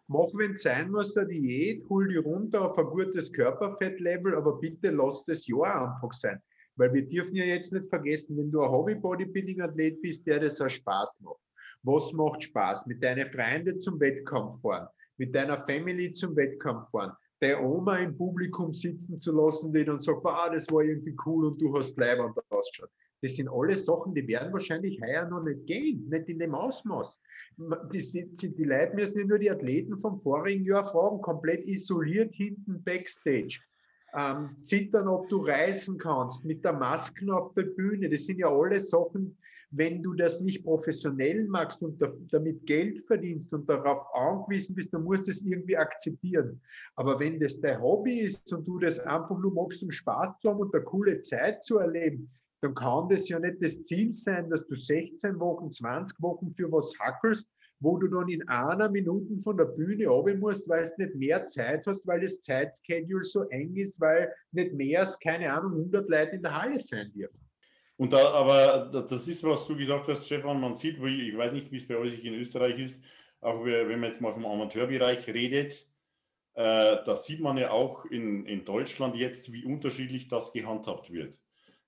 [SPEAKER 2] mach, wenn es sein muss, eine Diät, hol die runter auf ein gutes Körperfettlevel, aber bitte lass das Jahr einfach sein. Weil wir dürfen ja jetzt nicht vergessen, wenn du ein Hobby-Bodybuilding-Athlet bist, der das auch Spaß macht. Was macht Spaß? Mit deinen Freunden zum Wettkampf fahren, mit deiner Family zum Wettkampf fahren, der Oma im Publikum sitzen zu lassen, die dann sagt, ah, das war irgendwie cool und du hast Leibwand ausgeschaut. Das sind alles Sachen, die werden wahrscheinlich heuer noch nicht gehen, nicht in dem Ausmaß. Die, sind, die Leute müssen ja nur die Athleten vom vorigen Jahr fragen, komplett isoliert hinten Backstage. Ähm, zittern, ob du reisen kannst, mit der Maske auf der Bühne. Das sind ja alles Sachen, wenn du das nicht professionell machst und damit Geld verdienst und darauf angewiesen bist, dann musst du es irgendwie akzeptieren. Aber wenn das dein Hobby ist und du das einfach nur magst, um Spaß zu haben und eine coole Zeit zu erleben, dann kann das ja nicht das Ziel sein, dass du 16 Wochen, 20 Wochen für was hackelst, wo du dann in einer Minute von der Bühne runter musst, weil du nicht mehr Zeit hast, weil das Zeitschedule so eng ist, weil nicht mehr als, keine Ahnung, 100 Leute in der Halle sein dürfen.
[SPEAKER 4] Und da, aber das ist, was du gesagt hast, Stefan, man sieht, ich weiß nicht, wie es bei euch in Österreich ist, auch wenn man jetzt mal vom Amateurbereich redet, äh, da sieht man ja auch in, in Deutschland jetzt, wie unterschiedlich das gehandhabt wird.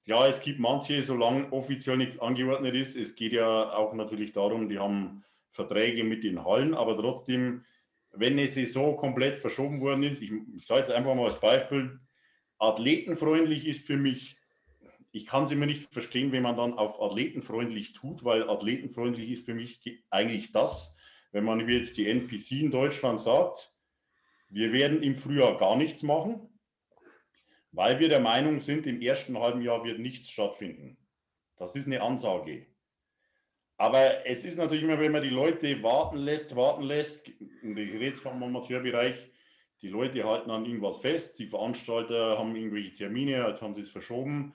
[SPEAKER 4] Ja, es gibt manche, solange offiziell nichts angeordnet ist. Es geht ja auch natürlich darum, die haben Verträge mit den Hallen, aber trotzdem, wenn eine Saison komplett verschoben worden ist, ich, ich sage jetzt einfach mal als Beispiel, athletenfreundlich ist für mich ich kann es immer nicht verstehen, wenn man dann auf athletenfreundlich tut, weil athletenfreundlich ist für mich eigentlich das, wenn man wie jetzt die NPC in Deutschland sagt, wir werden im Frühjahr gar nichts machen, weil wir der Meinung sind, im ersten halben Jahr wird nichts stattfinden. Das ist eine Ansage. Aber es ist natürlich immer, wenn man die Leute warten lässt, warten lässt, ich rede jetzt vom Amateurbereich, die Leute halten an irgendwas fest, die Veranstalter haben irgendwelche Termine, jetzt haben sie es verschoben.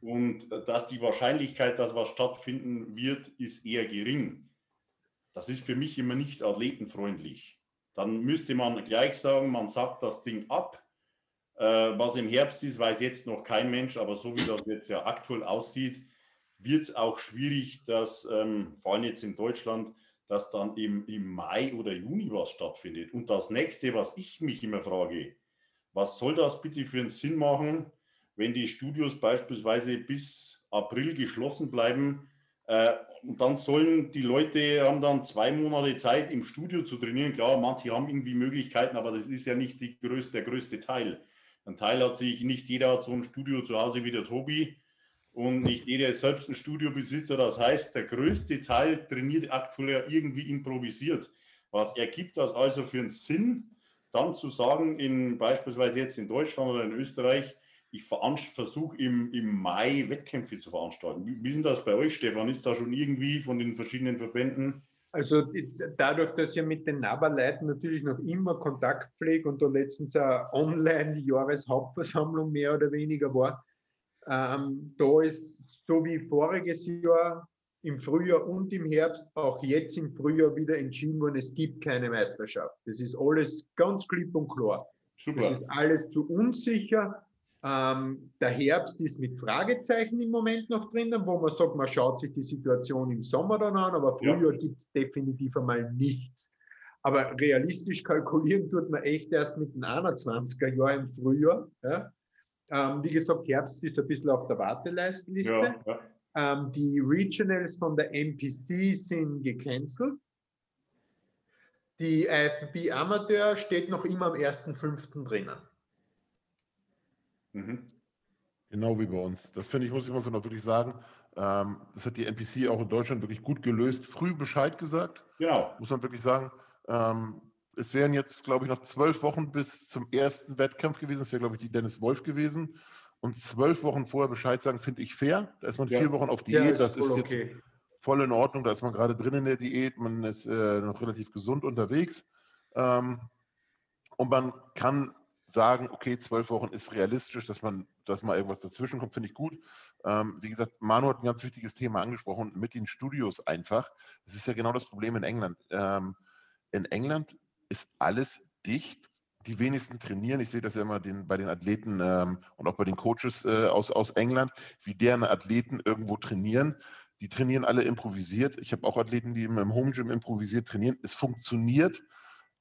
[SPEAKER 4] Und dass die Wahrscheinlichkeit, dass was stattfinden wird, ist eher gering. Das ist für mich immer nicht athletenfreundlich. Dann müsste man gleich sagen, man sagt das Ding ab. Äh, was im Herbst ist, weiß jetzt noch kein Mensch, aber so wie das jetzt ja aktuell aussieht, wird es auch schwierig, dass ähm, vor allem jetzt in Deutschland, dass dann im, im Mai oder Juni was stattfindet. Und das nächste, was ich mich immer frage, was soll das bitte für einen Sinn machen, wenn die Studios beispielsweise bis April geschlossen bleiben? Äh, und dann sollen die Leute haben dann zwei Monate Zeit im Studio zu trainieren. Klar, manche haben irgendwie Möglichkeiten, aber das ist ja nicht größte, der größte Teil. Ein Teil hat sich, nicht jeder hat so ein Studio zu Hause wie der Tobi und nicht jeder ist selbst ein Studiobesitzer. Das heißt, der größte Teil trainiert aktuell irgendwie improvisiert. Was ergibt das also für einen Sinn, dann zu sagen, in, beispielsweise jetzt in Deutschland oder in Österreich, ich versuche im, im Mai Wettkämpfe zu veranstalten. Wie, wie ist das bei euch, Stefan? Ist da schon irgendwie von den verschiedenen Verbänden?
[SPEAKER 2] Also dadurch, dass ich mit den NABA-Leuten natürlich noch immer Kontakt pflege und da letztens eine Online-Jahreshauptversammlung mehr oder weniger war, ähm, da ist so wie voriges Jahr im Frühjahr und im Herbst, auch jetzt im Frühjahr wieder entschieden worden, es gibt keine Meisterschaft. Das ist alles ganz klipp und klar. Super. Das ist alles zu unsicher. Ähm, der Herbst ist mit Fragezeichen im Moment noch drinnen, wo man sagt, man schaut sich die Situation im Sommer dann an, aber früher ja. gibt es definitiv einmal nichts. Aber realistisch kalkulieren tut man echt erst mit den 21er Jahren im Frühjahr. Ja? Ähm, wie gesagt, Herbst ist ein bisschen auf der Warteleistenliste. Ja, ja. Ähm, die Regionals von der MPC sind gecancelt. Die IFB Amateur steht noch immer am 1.5. drinnen.
[SPEAKER 3] Mhm. Genau wie bei uns. Das finde ich, muss ich mal so noch wirklich sagen. Ähm, das hat die NPC auch in Deutschland wirklich gut gelöst. Früh Bescheid gesagt. Genau. Muss man wirklich sagen. Ähm, es wären jetzt, glaube ich, noch zwölf Wochen bis zum ersten Wettkampf gewesen. Das wäre, glaube ich, die Dennis Wolf gewesen. Und zwölf Wochen vorher Bescheid sagen, finde ich fair. Da ist man ja. vier Wochen auf Diät. Ja, ist das ist jetzt okay. voll in Ordnung. Da ist man gerade drin in der Diät. Man ist äh, noch relativ gesund unterwegs. Ähm, und man kann sagen, okay, zwölf Wochen ist realistisch, dass man, dass mal irgendwas dazwischen kommt, finde ich gut. Ähm, wie gesagt, Manu hat ein ganz wichtiges Thema angesprochen, mit den Studios einfach. Das ist ja genau das Problem in England. Ähm, in England ist alles dicht. Die wenigsten trainieren. Ich sehe das ja immer den, bei den Athleten ähm, und auch bei den Coaches äh, aus, aus England, wie deren Athleten irgendwo trainieren. Die trainieren alle improvisiert. Ich habe auch Athleten, die im Home Gym improvisiert trainieren. Es funktioniert,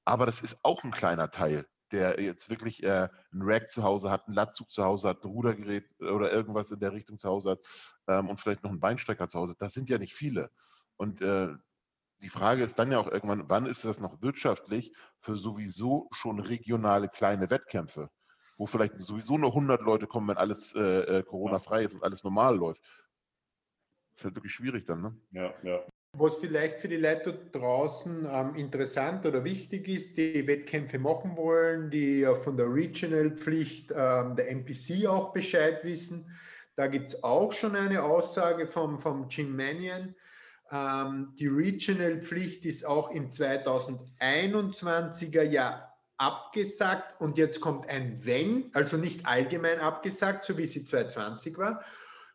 [SPEAKER 3] aber das ist auch ein kleiner Teil der jetzt wirklich äh, einen Rack zu Hause hat, einen Latzug zu Hause hat, ein Rudergerät oder irgendwas in der Richtung zu Hause hat ähm, und vielleicht noch einen Beinstrecker zu Hause. Das sind ja nicht viele. Und äh, die Frage ist dann ja auch irgendwann, wann ist das noch wirtschaftlich für sowieso schon regionale kleine Wettkämpfe, wo vielleicht sowieso nur 100 Leute kommen, wenn alles äh, äh, Corona-frei ist und alles normal läuft. Das ist halt wirklich schwierig dann, ne?
[SPEAKER 2] Ja, ja. Was vielleicht für die Leute draußen ähm, interessant oder wichtig ist, die Wettkämpfe machen wollen, die ja von der Regional-Pflicht ähm, der NPC auch Bescheid wissen. Da gibt es auch schon eine Aussage vom, vom Jim Mannion. Ähm, die Regional-Pflicht ist auch im 2021er Jahr abgesagt und jetzt kommt ein Wenn, also nicht allgemein abgesagt, so wie sie 2020 war,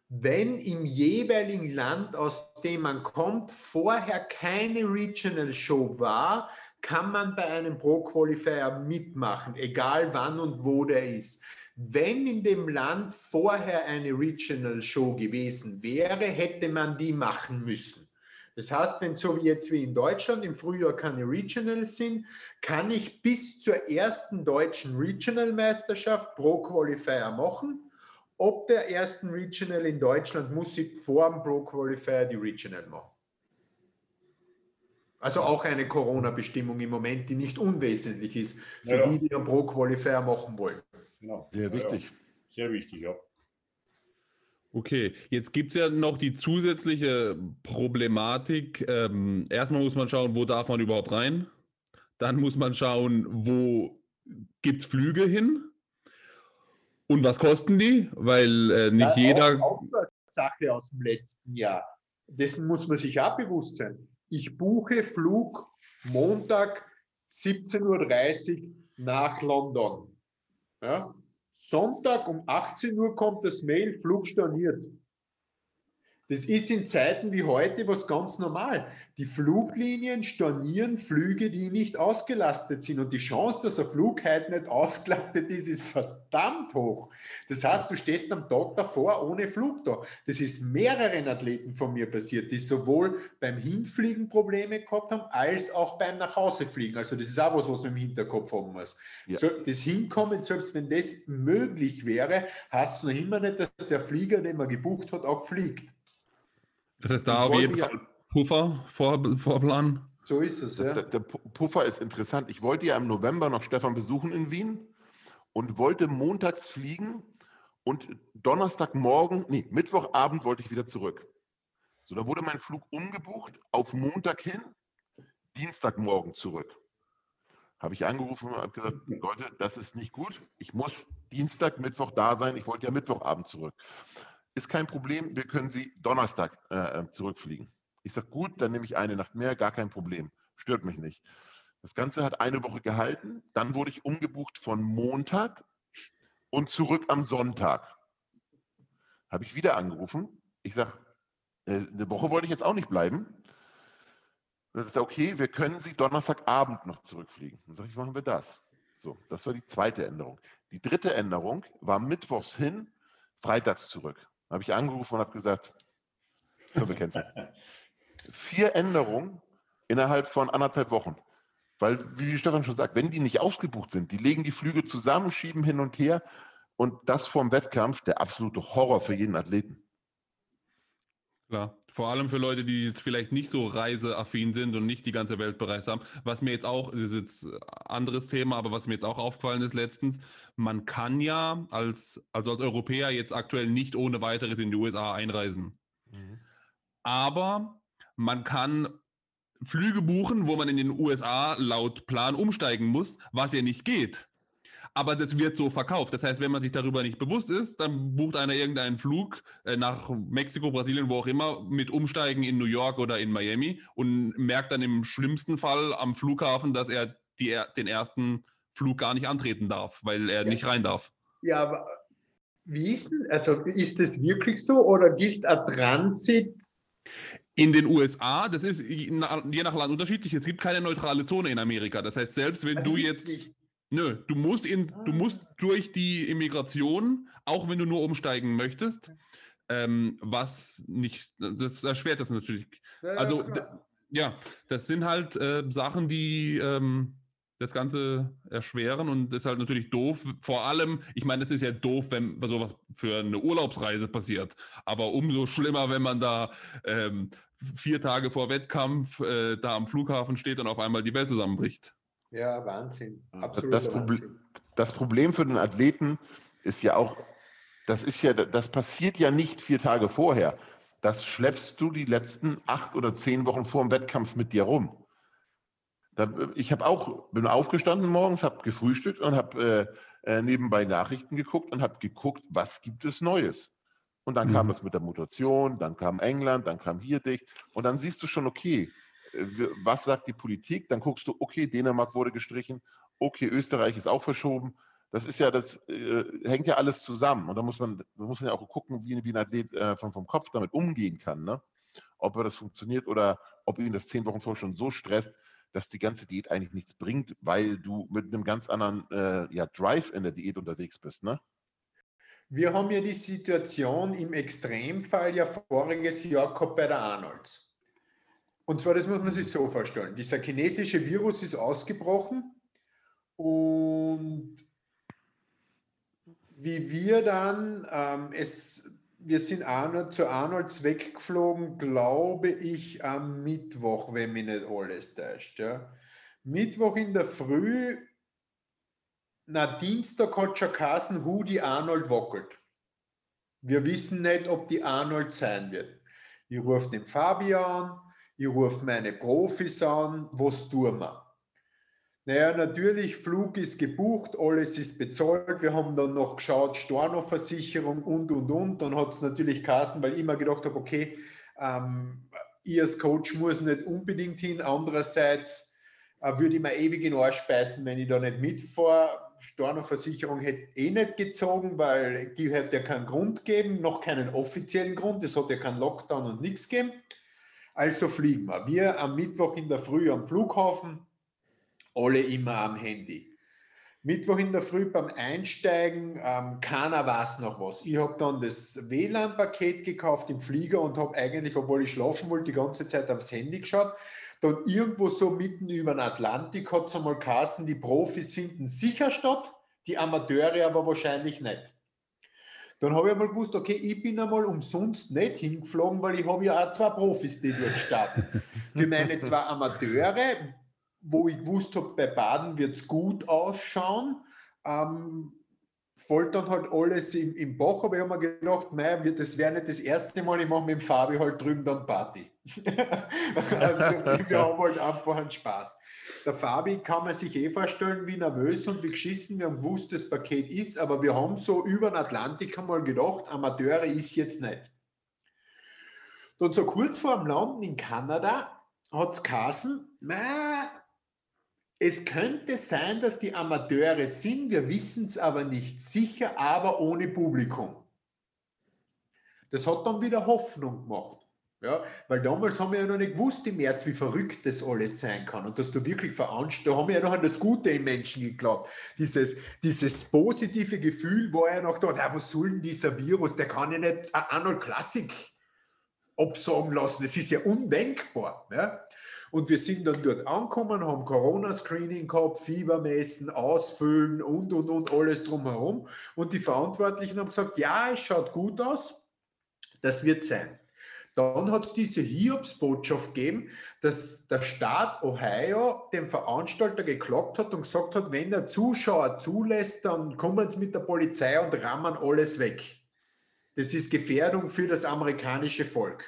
[SPEAKER 2] wenn im jeweiligen Land, aus dem man kommt, vorher keine Regional Show war, kann man bei einem Pro Qualifier mitmachen, egal wann und wo der ist. Wenn in dem Land vorher eine Regional Show gewesen wäre, hätte man die machen müssen. Das heißt, wenn so wie jetzt wie in Deutschland im Frühjahr keine Regionals sind, kann ich bis zur ersten deutschen Regional Meisterschaft Pro Qualifier machen ob der ersten Regional in Deutschland muss ich vor dem Pro Qualifier die Regional machen. Also auch eine Corona-Bestimmung im Moment, die nicht unwesentlich ist für ja, die, die einen Pro Qualifier machen wollen.
[SPEAKER 3] Genau. Sehr wichtig.
[SPEAKER 4] Sehr wichtig, ja.
[SPEAKER 1] Okay, jetzt gibt es ja noch die zusätzliche Problematik. Ähm, erstmal muss man schauen, wo darf man überhaupt rein. Dann muss man schauen, wo gibt es Flüge hin. Und was kosten die? Weil äh, nicht ja, jeder.
[SPEAKER 2] Auch, auch eine Sache aus dem letzten Jahr. Dessen muss man sich auch bewusst sein. Ich buche Flug Montag 17.30 Uhr nach London. Ja? Sonntag um 18 Uhr kommt das Mail, Flug storniert. Das ist in Zeiten wie heute was ganz normal. Die Fluglinien stornieren Flüge, die nicht ausgelastet sind. Und die Chance, dass ein Flug heute nicht ausgelastet ist, ist verdammt hoch. Das heißt, du stehst am Tag davor ohne Flug da. Das ist mehreren Athleten von mir passiert, die sowohl beim Hinfliegen Probleme gehabt haben, als auch beim Nachhausefliegen. Also das ist auch was, was man im Hinterkopf haben muss. Ja. So, das Hinkommen, selbst wenn das möglich wäre, heißt es noch immer nicht, dass der Flieger, den man gebucht hat, auch fliegt.
[SPEAKER 1] Das heißt, da auf jeden Fall Puffer vor, vorplanen.
[SPEAKER 2] So ist es, ja.
[SPEAKER 3] Der, der, Puffer ist interessant. Ich wollte ja im November noch Stefan besuchen in Wien und wollte montags fliegen und Donnerstagmorgen, nee, Mittwochabend wollte ich wieder zurück. So, da wurde mein Flug umgebucht auf Montag hin, Dienstagmorgen zurück. Habe ich angerufen und habe gesagt, Leute, das ist nicht gut. Ich muss Dienstag, Mittwoch da sein. Ich wollte ja Mittwochabend zurück ist kein Problem, wir können Sie Donnerstag äh, äh zurückfliegen. Ich sage, gut, dann nehme ich eine Nacht mehr, gar kein Problem, stört mich nicht. Das Ganze hat eine Woche gehalten, dann wurde ich umgebucht von Montag und zurück am Sonntag. Habe ich wieder angerufen. Ich sage, äh, eine Woche wollte ich jetzt auch nicht bleiben. Sagt er, okay, wir können Sie Donnerstagabend noch zurückfliegen. Dann sage ich, machen wir das. So, das war die zweite Änderung. Die dritte Änderung war mittwochs hin, freitags zurück habe ich angerufen und habe gesagt, können wir canceln. [LAUGHS] Vier Änderungen innerhalb von anderthalb Wochen. Weil, wie Stefan schon sagt, wenn die nicht ausgebucht sind, die legen die Flüge zusammen, schieben hin und her und das vom Wettkampf, der absolute Horror für jeden Athleten.
[SPEAKER 1] Klar. Vor allem für Leute, die jetzt vielleicht nicht so reiseaffin sind und nicht die ganze Welt bereist haben. Was mir jetzt auch, das ist jetzt ein anderes Thema, aber was mir jetzt auch aufgefallen ist letztens, man kann ja als, also als Europäer jetzt aktuell nicht ohne weiteres in die USA einreisen. Mhm. Aber man kann Flüge buchen, wo man in den USA laut Plan umsteigen muss, was ja nicht geht aber das wird so verkauft. Das heißt, wenn man sich darüber nicht bewusst ist, dann bucht einer irgendeinen Flug äh, nach Mexiko, Brasilien, wo auch immer, mit Umsteigen in New York oder in Miami und merkt dann im schlimmsten Fall am Flughafen, dass er die, den ersten Flug gar nicht antreten darf, weil er ja. nicht rein darf.
[SPEAKER 2] Ja, aber wie ist denn, also ist das wirklich so oder gilt ein Transit
[SPEAKER 1] in den USA, das ist je nach Land unterschiedlich. Es gibt keine neutrale Zone in Amerika. Das heißt, selbst wenn du jetzt. Nö, du musst, in, du ah. musst durch die Immigration, auch wenn du nur umsteigen möchtest, ähm, was nicht, das erschwert das natürlich. also, ja, das sind halt äh, Sachen, die ähm, das Ganze erschweren und das ist halt natürlich doof. Vor allem, ich meine, es ist ja doof, wenn sowas für eine Urlaubsreise passiert, aber umso schlimmer, wenn man da ähm, vier Tage vor Wettkampf äh, da am Flughafen steht und auf einmal die Welt zusammenbricht.
[SPEAKER 2] Ja, Wahnsinn.
[SPEAKER 3] Absolut. Das, Wahnsinn. das Problem für den Athleten ist ja auch, das ist ja, das passiert ja nicht vier Tage vorher. Das schleppst du die letzten acht oder zehn Wochen vor dem Wettkampf mit dir rum. ich habe auch, bin aufgestanden morgens, habe gefrühstückt und habe äh, äh, nebenbei Nachrichten geguckt und habe geguckt, was gibt es Neues. Und dann mhm. kam das mit der Mutation, dann kam England, dann kam hier dicht und dann siehst du schon, okay, was sagt die Politik? Dann guckst du, okay, Dänemark wurde gestrichen, okay, Österreich ist auch verschoben. Das ist ja, das äh, hängt ja alles zusammen. Und da muss man, da muss man ja auch gucken, wie, wie ein Athlet äh, vom, vom Kopf damit umgehen kann. Ne? Ob er das funktioniert oder ob ihn das zehn Wochen vorher schon so stresst, dass die ganze Diät eigentlich nichts bringt, weil du mit einem ganz anderen äh, ja, Drive in der Diät unterwegs bist. Ne?
[SPEAKER 2] Wir haben ja die Situation im Extremfall ja voriges Jahr gehabt bei der Arnolds. Und zwar, das muss man sich so vorstellen. Dieser chinesische Virus ist ausgebrochen und wie wir dann, ähm, es, wir sind Arnold, zu Arnolds weggeflogen, glaube ich, am Mittwoch, wenn mich nicht alles täuscht. Ja. Mittwoch in der Früh, na Dienstag hat schon Kassen, Hudi Arnold wackelt. Wir wissen nicht, ob die Arnold sein wird. Ich rufe den Fabian, ich rufe meine Profis an, was tun wir? Naja, natürlich, Flug ist gebucht, alles ist bezahlt. Wir haben dann noch geschaut, Storno-Versicherung und, und, und. Dann hat es natürlich Kassen, weil ich immer gedacht habe, okay, ähm, ich als Coach muss nicht unbedingt hin. Andererseits äh, würde ich mir ewig in den Arsch beißen, wenn ich da nicht mitfahre. Storno-Versicherung hätte eh nicht gezogen, weil die hätte ja keinen Grund geben, noch keinen offiziellen Grund. Es hat ja keinen Lockdown und nichts gegeben. Also fliegen wir. Wir am Mittwoch in der Früh am Flughafen, alle immer am Handy. Mittwoch in der Früh beim Einsteigen, ähm, keiner weiß noch was. Ich habe dann das WLAN-Paket gekauft im Flieger und habe eigentlich, obwohl ich schlafen wollte, die ganze Zeit aufs Handy geschaut. Dann irgendwo so mitten über den Atlantik hat es einmal Kassen, die Profis finden sicher statt, die Amateure aber wahrscheinlich nicht. Dann habe ich einmal gewusst, okay, ich bin einmal umsonst nicht hingeflogen, weil ich habe ja auch zwei Profis, die dort starten. [LAUGHS] Für meine zwei Amateure wo ich gewusst habe, bei Baden wird es gut ausschauen. Ähm, folgt dann halt alles im, im Bach, aber ich habe mir gedacht, mei, das wäre nicht das erste Mal, ich mache mit dem Fabi halt drüben dann Party. [LAUGHS] wir haben halt einfach einen Spaß. Der Fabi kann man sich eh vorstellen, wie nervös und wie geschissen wir haben gewusst, das Paket ist, aber wir haben so über den Atlantik einmal gedacht, Amateure ist jetzt nicht. Dann so kurz vor dem Landen in Kanada hat es Kassen, es könnte sein, dass die Amateure sind, wir wissen es aber nicht sicher, aber ohne Publikum. Das hat dann wieder Hoffnung gemacht. Ja, weil damals haben wir ja noch nicht gewusst im März, wie verrückt das alles sein kann und dass du wirklich veranstaltest. Da haben wir ja noch an das Gute im Menschen geglaubt. Dieses, dieses positive Gefühl war ja noch da, ja, was soll denn dieser Virus? Der kann ja nicht Arnold Klassik absagen lassen. Das ist ja undenkbar. Ja? Und wir sind dann dort angekommen, haben Corona-Screening gehabt, Fiebermessen, Ausfüllen und, und, und, alles drumherum. Und die Verantwortlichen haben gesagt, ja, es schaut gut aus, das wird sein. Dann hat es diese Hiobsbotschaft gegeben, dass der Staat Ohio dem Veranstalter geklagt hat und gesagt hat, wenn der Zuschauer zulässt, dann kommen sie mit der Polizei und rammen alles weg. Das ist Gefährdung für das amerikanische Volk.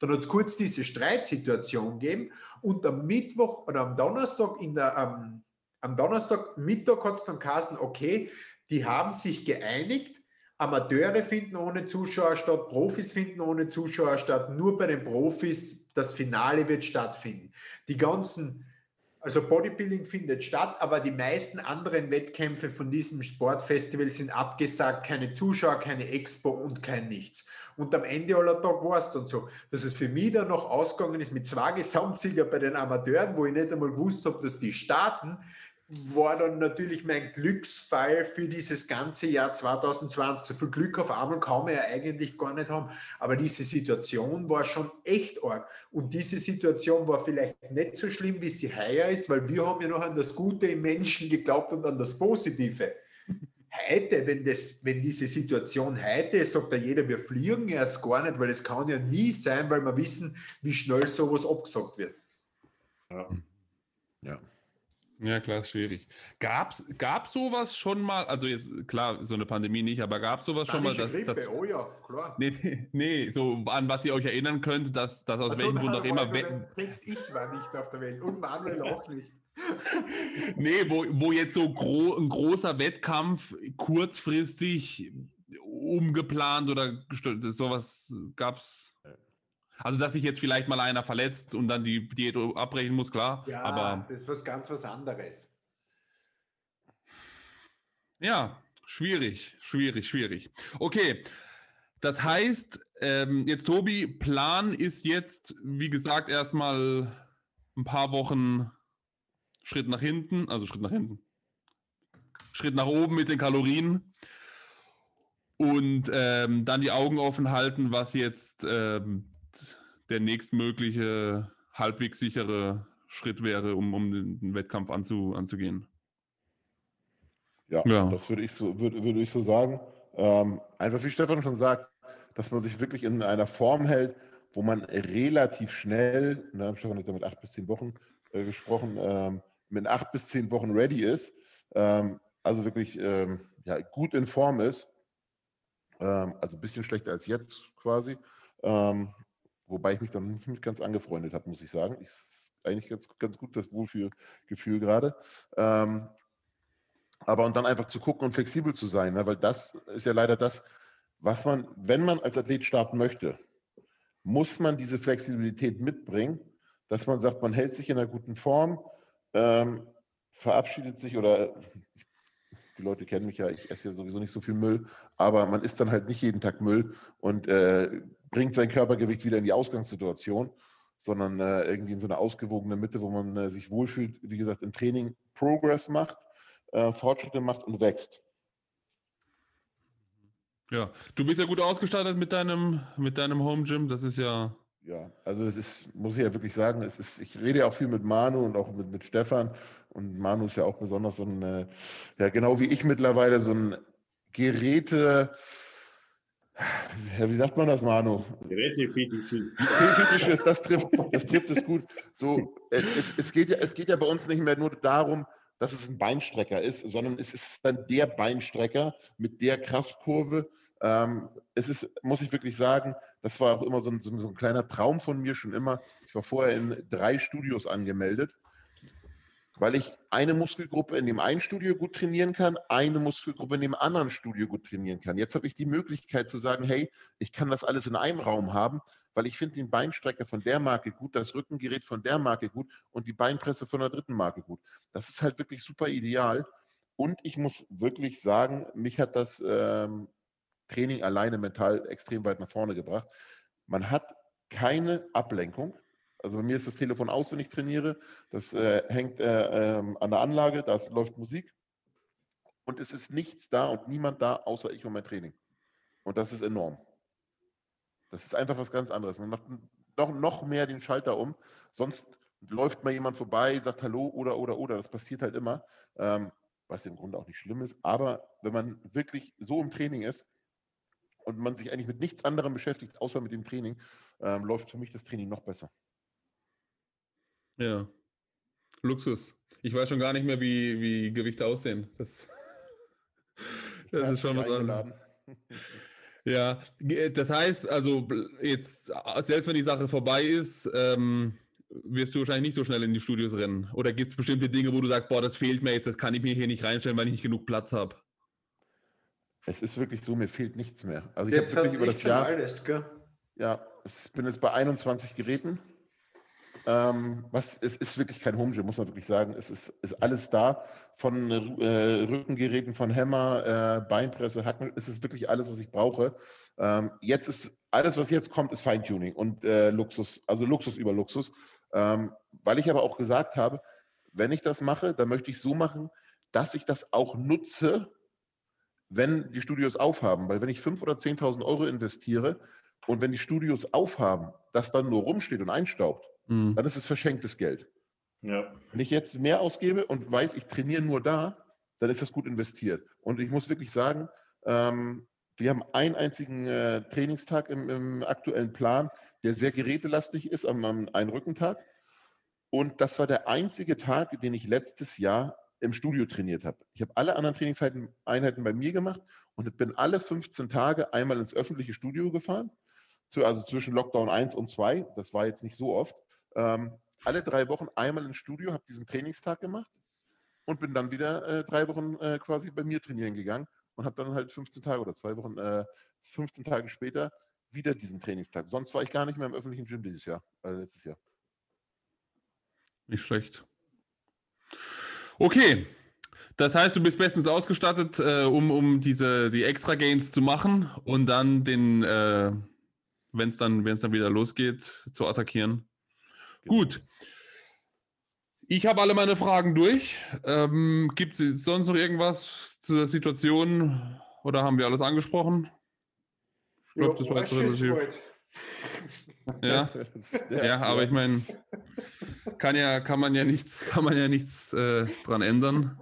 [SPEAKER 2] Dann hat es kurz diese Streitsituation gegeben und am Mittwoch oder am Donnerstag in der, ähm, am Donnerstag Mittag hat es dann geheißen, okay, die haben sich geeinigt, Amateure finden ohne Zuschauer statt, Profis finden ohne Zuschauer statt, nur bei den Profis das Finale wird stattfinden. Die ganzen also Bodybuilding findet statt, aber die meisten anderen Wettkämpfe von diesem Sportfestival sind abgesagt, keine Zuschauer, keine Expo und kein nichts. Und am Ende aller Tag war es dann so, dass es für mich dann noch ausgegangen ist mit zwei Gesamtsieger bei den Amateuren, wo ich nicht einmal gewusst habe, dass die starten, war dann natürlich mein Glücksfall für dieses ganze Jahr 2020. So viel Glück auf einmal kann man ja eigentlich gar nicht haben. Aber diese Situation war schon echt arg. Und diese Situation war vielleicht nicht so schlimm, wie sie heuer ist, weil wir haben ja noch an das Gute im Menschen geglaubt und an das Positive. Heute, wenn, das, wenn diese Situation heute ist, sagt ja jeder, wir fliegen erst gar nicht, weil es kann ja nie sein, weil wir wissen, wie schnell sowas abgesagt wird.
[SPEAKER 1] Ja. ja. Ja, klar, ist schwierig. Gab es sowas schon mal, also jetzt, klar, so eine Pandemie nicht, aber gab es sowas schon mal, dass,
[SPEAKER 2] Grippe, dass. Oh ja, klar.
[SPEAKER 1] Nee, nee, so an was ihr euch erinnern könnt, dass, dass aus also, welchem Grund auch immer.
[SPEAKER 2] Selbst ich war nicht auf der Welt und Manuel auch nicht. [LAUGHS]
[SPEAKER 1] nee, wo, wo jetzt so gro ein großer Wettkampf kurzfristig umgeplant oder gestört ist, sowas gab es. Also, dass sich jetzt vielleicht mal einer verletzt und dann die Diät abbrechen muss, klar.
[SPEAKER 2] Ja,
[SPEAKER 1] aber
[SPEAKER 2] das ist was ganz was anderes.
[SPEAKER 1] Ja, schwierig, schwierig, schwierig. Okay, das heißt, ähm, jetzt Tobi, Plan ist jetzt, wie gesagt, erstmal ein paar Wochen Schritt nach hinten, also Schritt nach hinten, Schritt nach oben mit den Kalorien und ähm, dann die Augen offen halten, was jetzt ähm, der nächstmögliche halbwegs sichere Schritt wäre, um, um den Wettkampf anzu, anzugehen.
[SPEAKER 3] Ja, ja, das würde ich so, würde, würde ich so sagen. Ähm, einfach wie Stefan schon sagt, dass man sich wirklich in einer Form hält, wo man relativ schnell, ne, Stefan hat ja mit acht bis zehn Wochen äh, gesprochen, ähm, mit acht bis zehn Wochen ready ist, ähm, also wirklich ähm, ja, gut in Form ist Ähm, also ein bisschen schlechter als jetzt quasi. Wobei ich mich dann nicht mit ganz angefreundet habe, muss ich sagen. Ich, eigentlich ganz, ganz gut das Wohlfühlgefühl gerade. Ähm, aber und dann einfach zu gucken und flexibel zu sein, ne? weil das ist ja leider das, was man, wenn man als Athlet starten möchte, muss man diese Flexibilität mitbringen, dass man sagt, man hält sich in einer guten Form, ähm, verabschiedet sich oder die Leute kennen mich ja, ich esse ja sowieso nicht so viel Müll, aber man isst dann halt nicht jeden Tag Müll und äh, bringt sein Körpergewicht wieder in die Ausgangssituation, sondern äh, irgendwie in so eine ausgewogene Mitte, wo man äh, sich wohlfühlt, wie gesagt, im Training Progress macht, äh, Fortschritte macht und wächst.
[SPEAKER 1] Ja, du bist ja gut ausgestattet mit deinem, mit deinem Home Gym, das ist ja
[SPEAKER 3] ja, also es ist, muss ich ja wirklich sagen, es ist, ich rede ja auch viel mit Manu und auch mit, mit Stefan. Und Manu ist ja auch besonders so ein, äh, ja, genau wie ich mittlerweile, so ein Geräte, ja, wie sagt man das, Manu? Gerätefetisch. das trifft, das trifft es gut. So, es, es, geht ja, es geht ja bei uns nicht mehr nur darum, dass es ein Beinstrecker ist, sondern es ist dann der Beinstrecker mit der Kraftkurve, ähm, es ist, muss ich wirklich sagen, das war auch immer so ein, so ein, kleiner Traum von mir schon immer. Ich war vorher in drei Studios angemeldet, weil ich eine Muskelgruppe in dem einen Studio gut trainieren kann, eine Muskelgruppe in dem anderen Studio gut trainieren kann. Jetzt habe ich die Möglichkeit zu sagen, hey, ich kann das alles in einem Raum haben, weil ich finde den Beinstrecker von der Marke gut, das Rückengerät von der Marke gut und die Beinpresse von der dritten Marke gut. Das ist halt wirklich super ideal. Und ich muss wirklich sagen, mich hat das ähm, Training alleine mental extrem weit nach vorne gebracht. Man hat keine Ablenkung. Also bei mir ist das Telefon aus, wenn ich trainiere. Das äh, hängt äh, ähm, an der Anlage, da läuft Musik. Und es ist nichts da und niemand da, außer ich und mein Training. Und das ist enorm. Das ist einfach was ganz anderes. Man macht noch, noch mehr den Schalter um. Sonst läuft mal jemand vorbei, sagt Hallo oder, oder, oder. Das passiert halt immer. Ähm, was im Grunde auch nicht schlimm ist. Aber wenn man wirklich so im Training ist, und man sich eigentlich mit nichts anderem beschäftigt, außer mit dem Training, ähm, läuft für mich das Training noch besser.
[SPEAKER 1] Ja. Luxus. Ich weiß schon gar nicht mehr, wie, wie Gewichte aussehen. Das, [LAUGHS] das ist schon was anderes. [LAUGHS] Ja, das heißt, also jetzt, selbst wenn die Sache vorbei ist, ähm, wirst du wahrscheinlich nicht so schnell in die Studios rennen. Oder gibt es bestimmte Dinge, wo du sagst, boah, das fehlt mir jetzt, das kann ich mir hier nicht reinstellen, weil ich nicht genug Platz habe?
[SPEAKER 3] Es ist wirklich so, mir fehlt nichts mehr. Also ich habe wirklich über das Jahr. Alles, ja, ich bin jetzt bei 21 Geräten. Ähm, was, es ist wirklich kein Home Gym, muss man wirklich sagen. Es ist, ist alles da. Von äh, Rückengeräten, von Hämmer, äh, Beinpresse, Hacken, es ist wirklich alles, was ich brauche. Ähm, jetzt ist alles, was jetzt kommt, ist Feintuning und äh, Luxus, also Luxus über Luxus. Ähm, weil ich aber auch gesagt habe, wenn ich das mache, dann möchte ich so machen, dass ich das auch nutze, wenn die Studios aufhaben. Weil wenn ich 5.000 oder 10.000 Euro investiere und wenn die Studios aufhaben, das dann nur rumsteht und einstaubt, mhm. dann ist es verschenktes Geld. Ja. Wenn ich jetzt mehr ausgebe und weiß, ich trainiere nur da, dann ist das gut investiert. Und ich muss wirklich sagen, ähm, wir haben einen einzigen äh, Trainingstag im, im, aktuellen Plan, der sehr gerätelastig ist, am, am Einrückentag. Und das war der einzige Tag, den ich letztes Jahr im Studio trainiert habe. Ich habe alle anderen Trainingseinheiten bei mir gemacht und bin alle 15 Tage einmal ins öffentliche Studio gefahren, also zwischen Lockdown 1 und 2, das war jetzt nicht so oft. Ähm, alle drei Wochen einmal ins Studio, habe diesen Trainingstag gemacht und bin dann wieder äh, drei Wochen äh, quasi bei mir trainieren gegangen und habe dann halt 15 Tage oder zwei Wochen, äh, 15 Tage später wieder diesen Trainingstag. Sonst war ich gar nicht mehr im öffentlichen Gym dieses Jahr, äh, letztes Jahr.
[SPEAKER 1] Nicht schlecht. Okay, das heißt, du bist bestens ausgestattet, äh, um, um diese, die Extra Gains zu machen und dann den, äh, wenn es dann, dann wieder losgeht, zu attackieren. Genau. Gut. Ich habe alle meine Fragen durch. Ähm, Gibt es sonst noch irgendwas zur Situation oder haben wir alles angesprochen? Ich glaube, das war jetzt relativ. [LAUGHS] Ja, ja, aber ich meine, kann ja, kann man ja nichts, kann man ja nichts äh, dran ändern.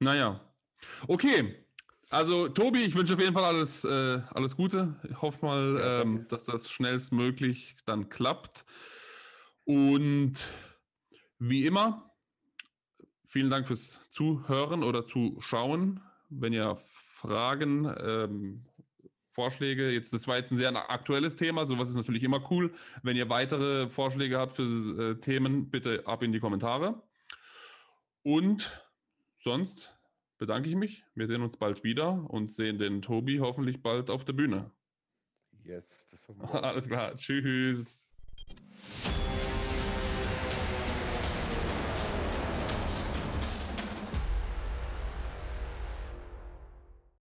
[SPEAKER 1] Naja. Okay. Also, Tobi, ich wünsche auf jeden Fall alles, äh, alles Gute. Ich hoffe mal, ähm, dass das schnellstmöglich dann klappt. Und wie immer, vielen Dank fürs Zuhören oder Zuschauen. Wenn ihr Fragen, ähm, Vorschläge. Jetzt, das war jetzt ein sehr aktuelles Thema, sowas ist natürlich immer cool. Wenn ihr weitere Vorschläge habt für äh, Themen, bitte ab in die Kommentare. Und sonst bedanke ich mich. Wir sehen uns bald wieder und sehen den Tobi hoffentlich bald auf der Bühne.
[SPEAKER 3] Yes, das [LAUGHS]
[SPEAKER 1] Alles klar. Tschüss.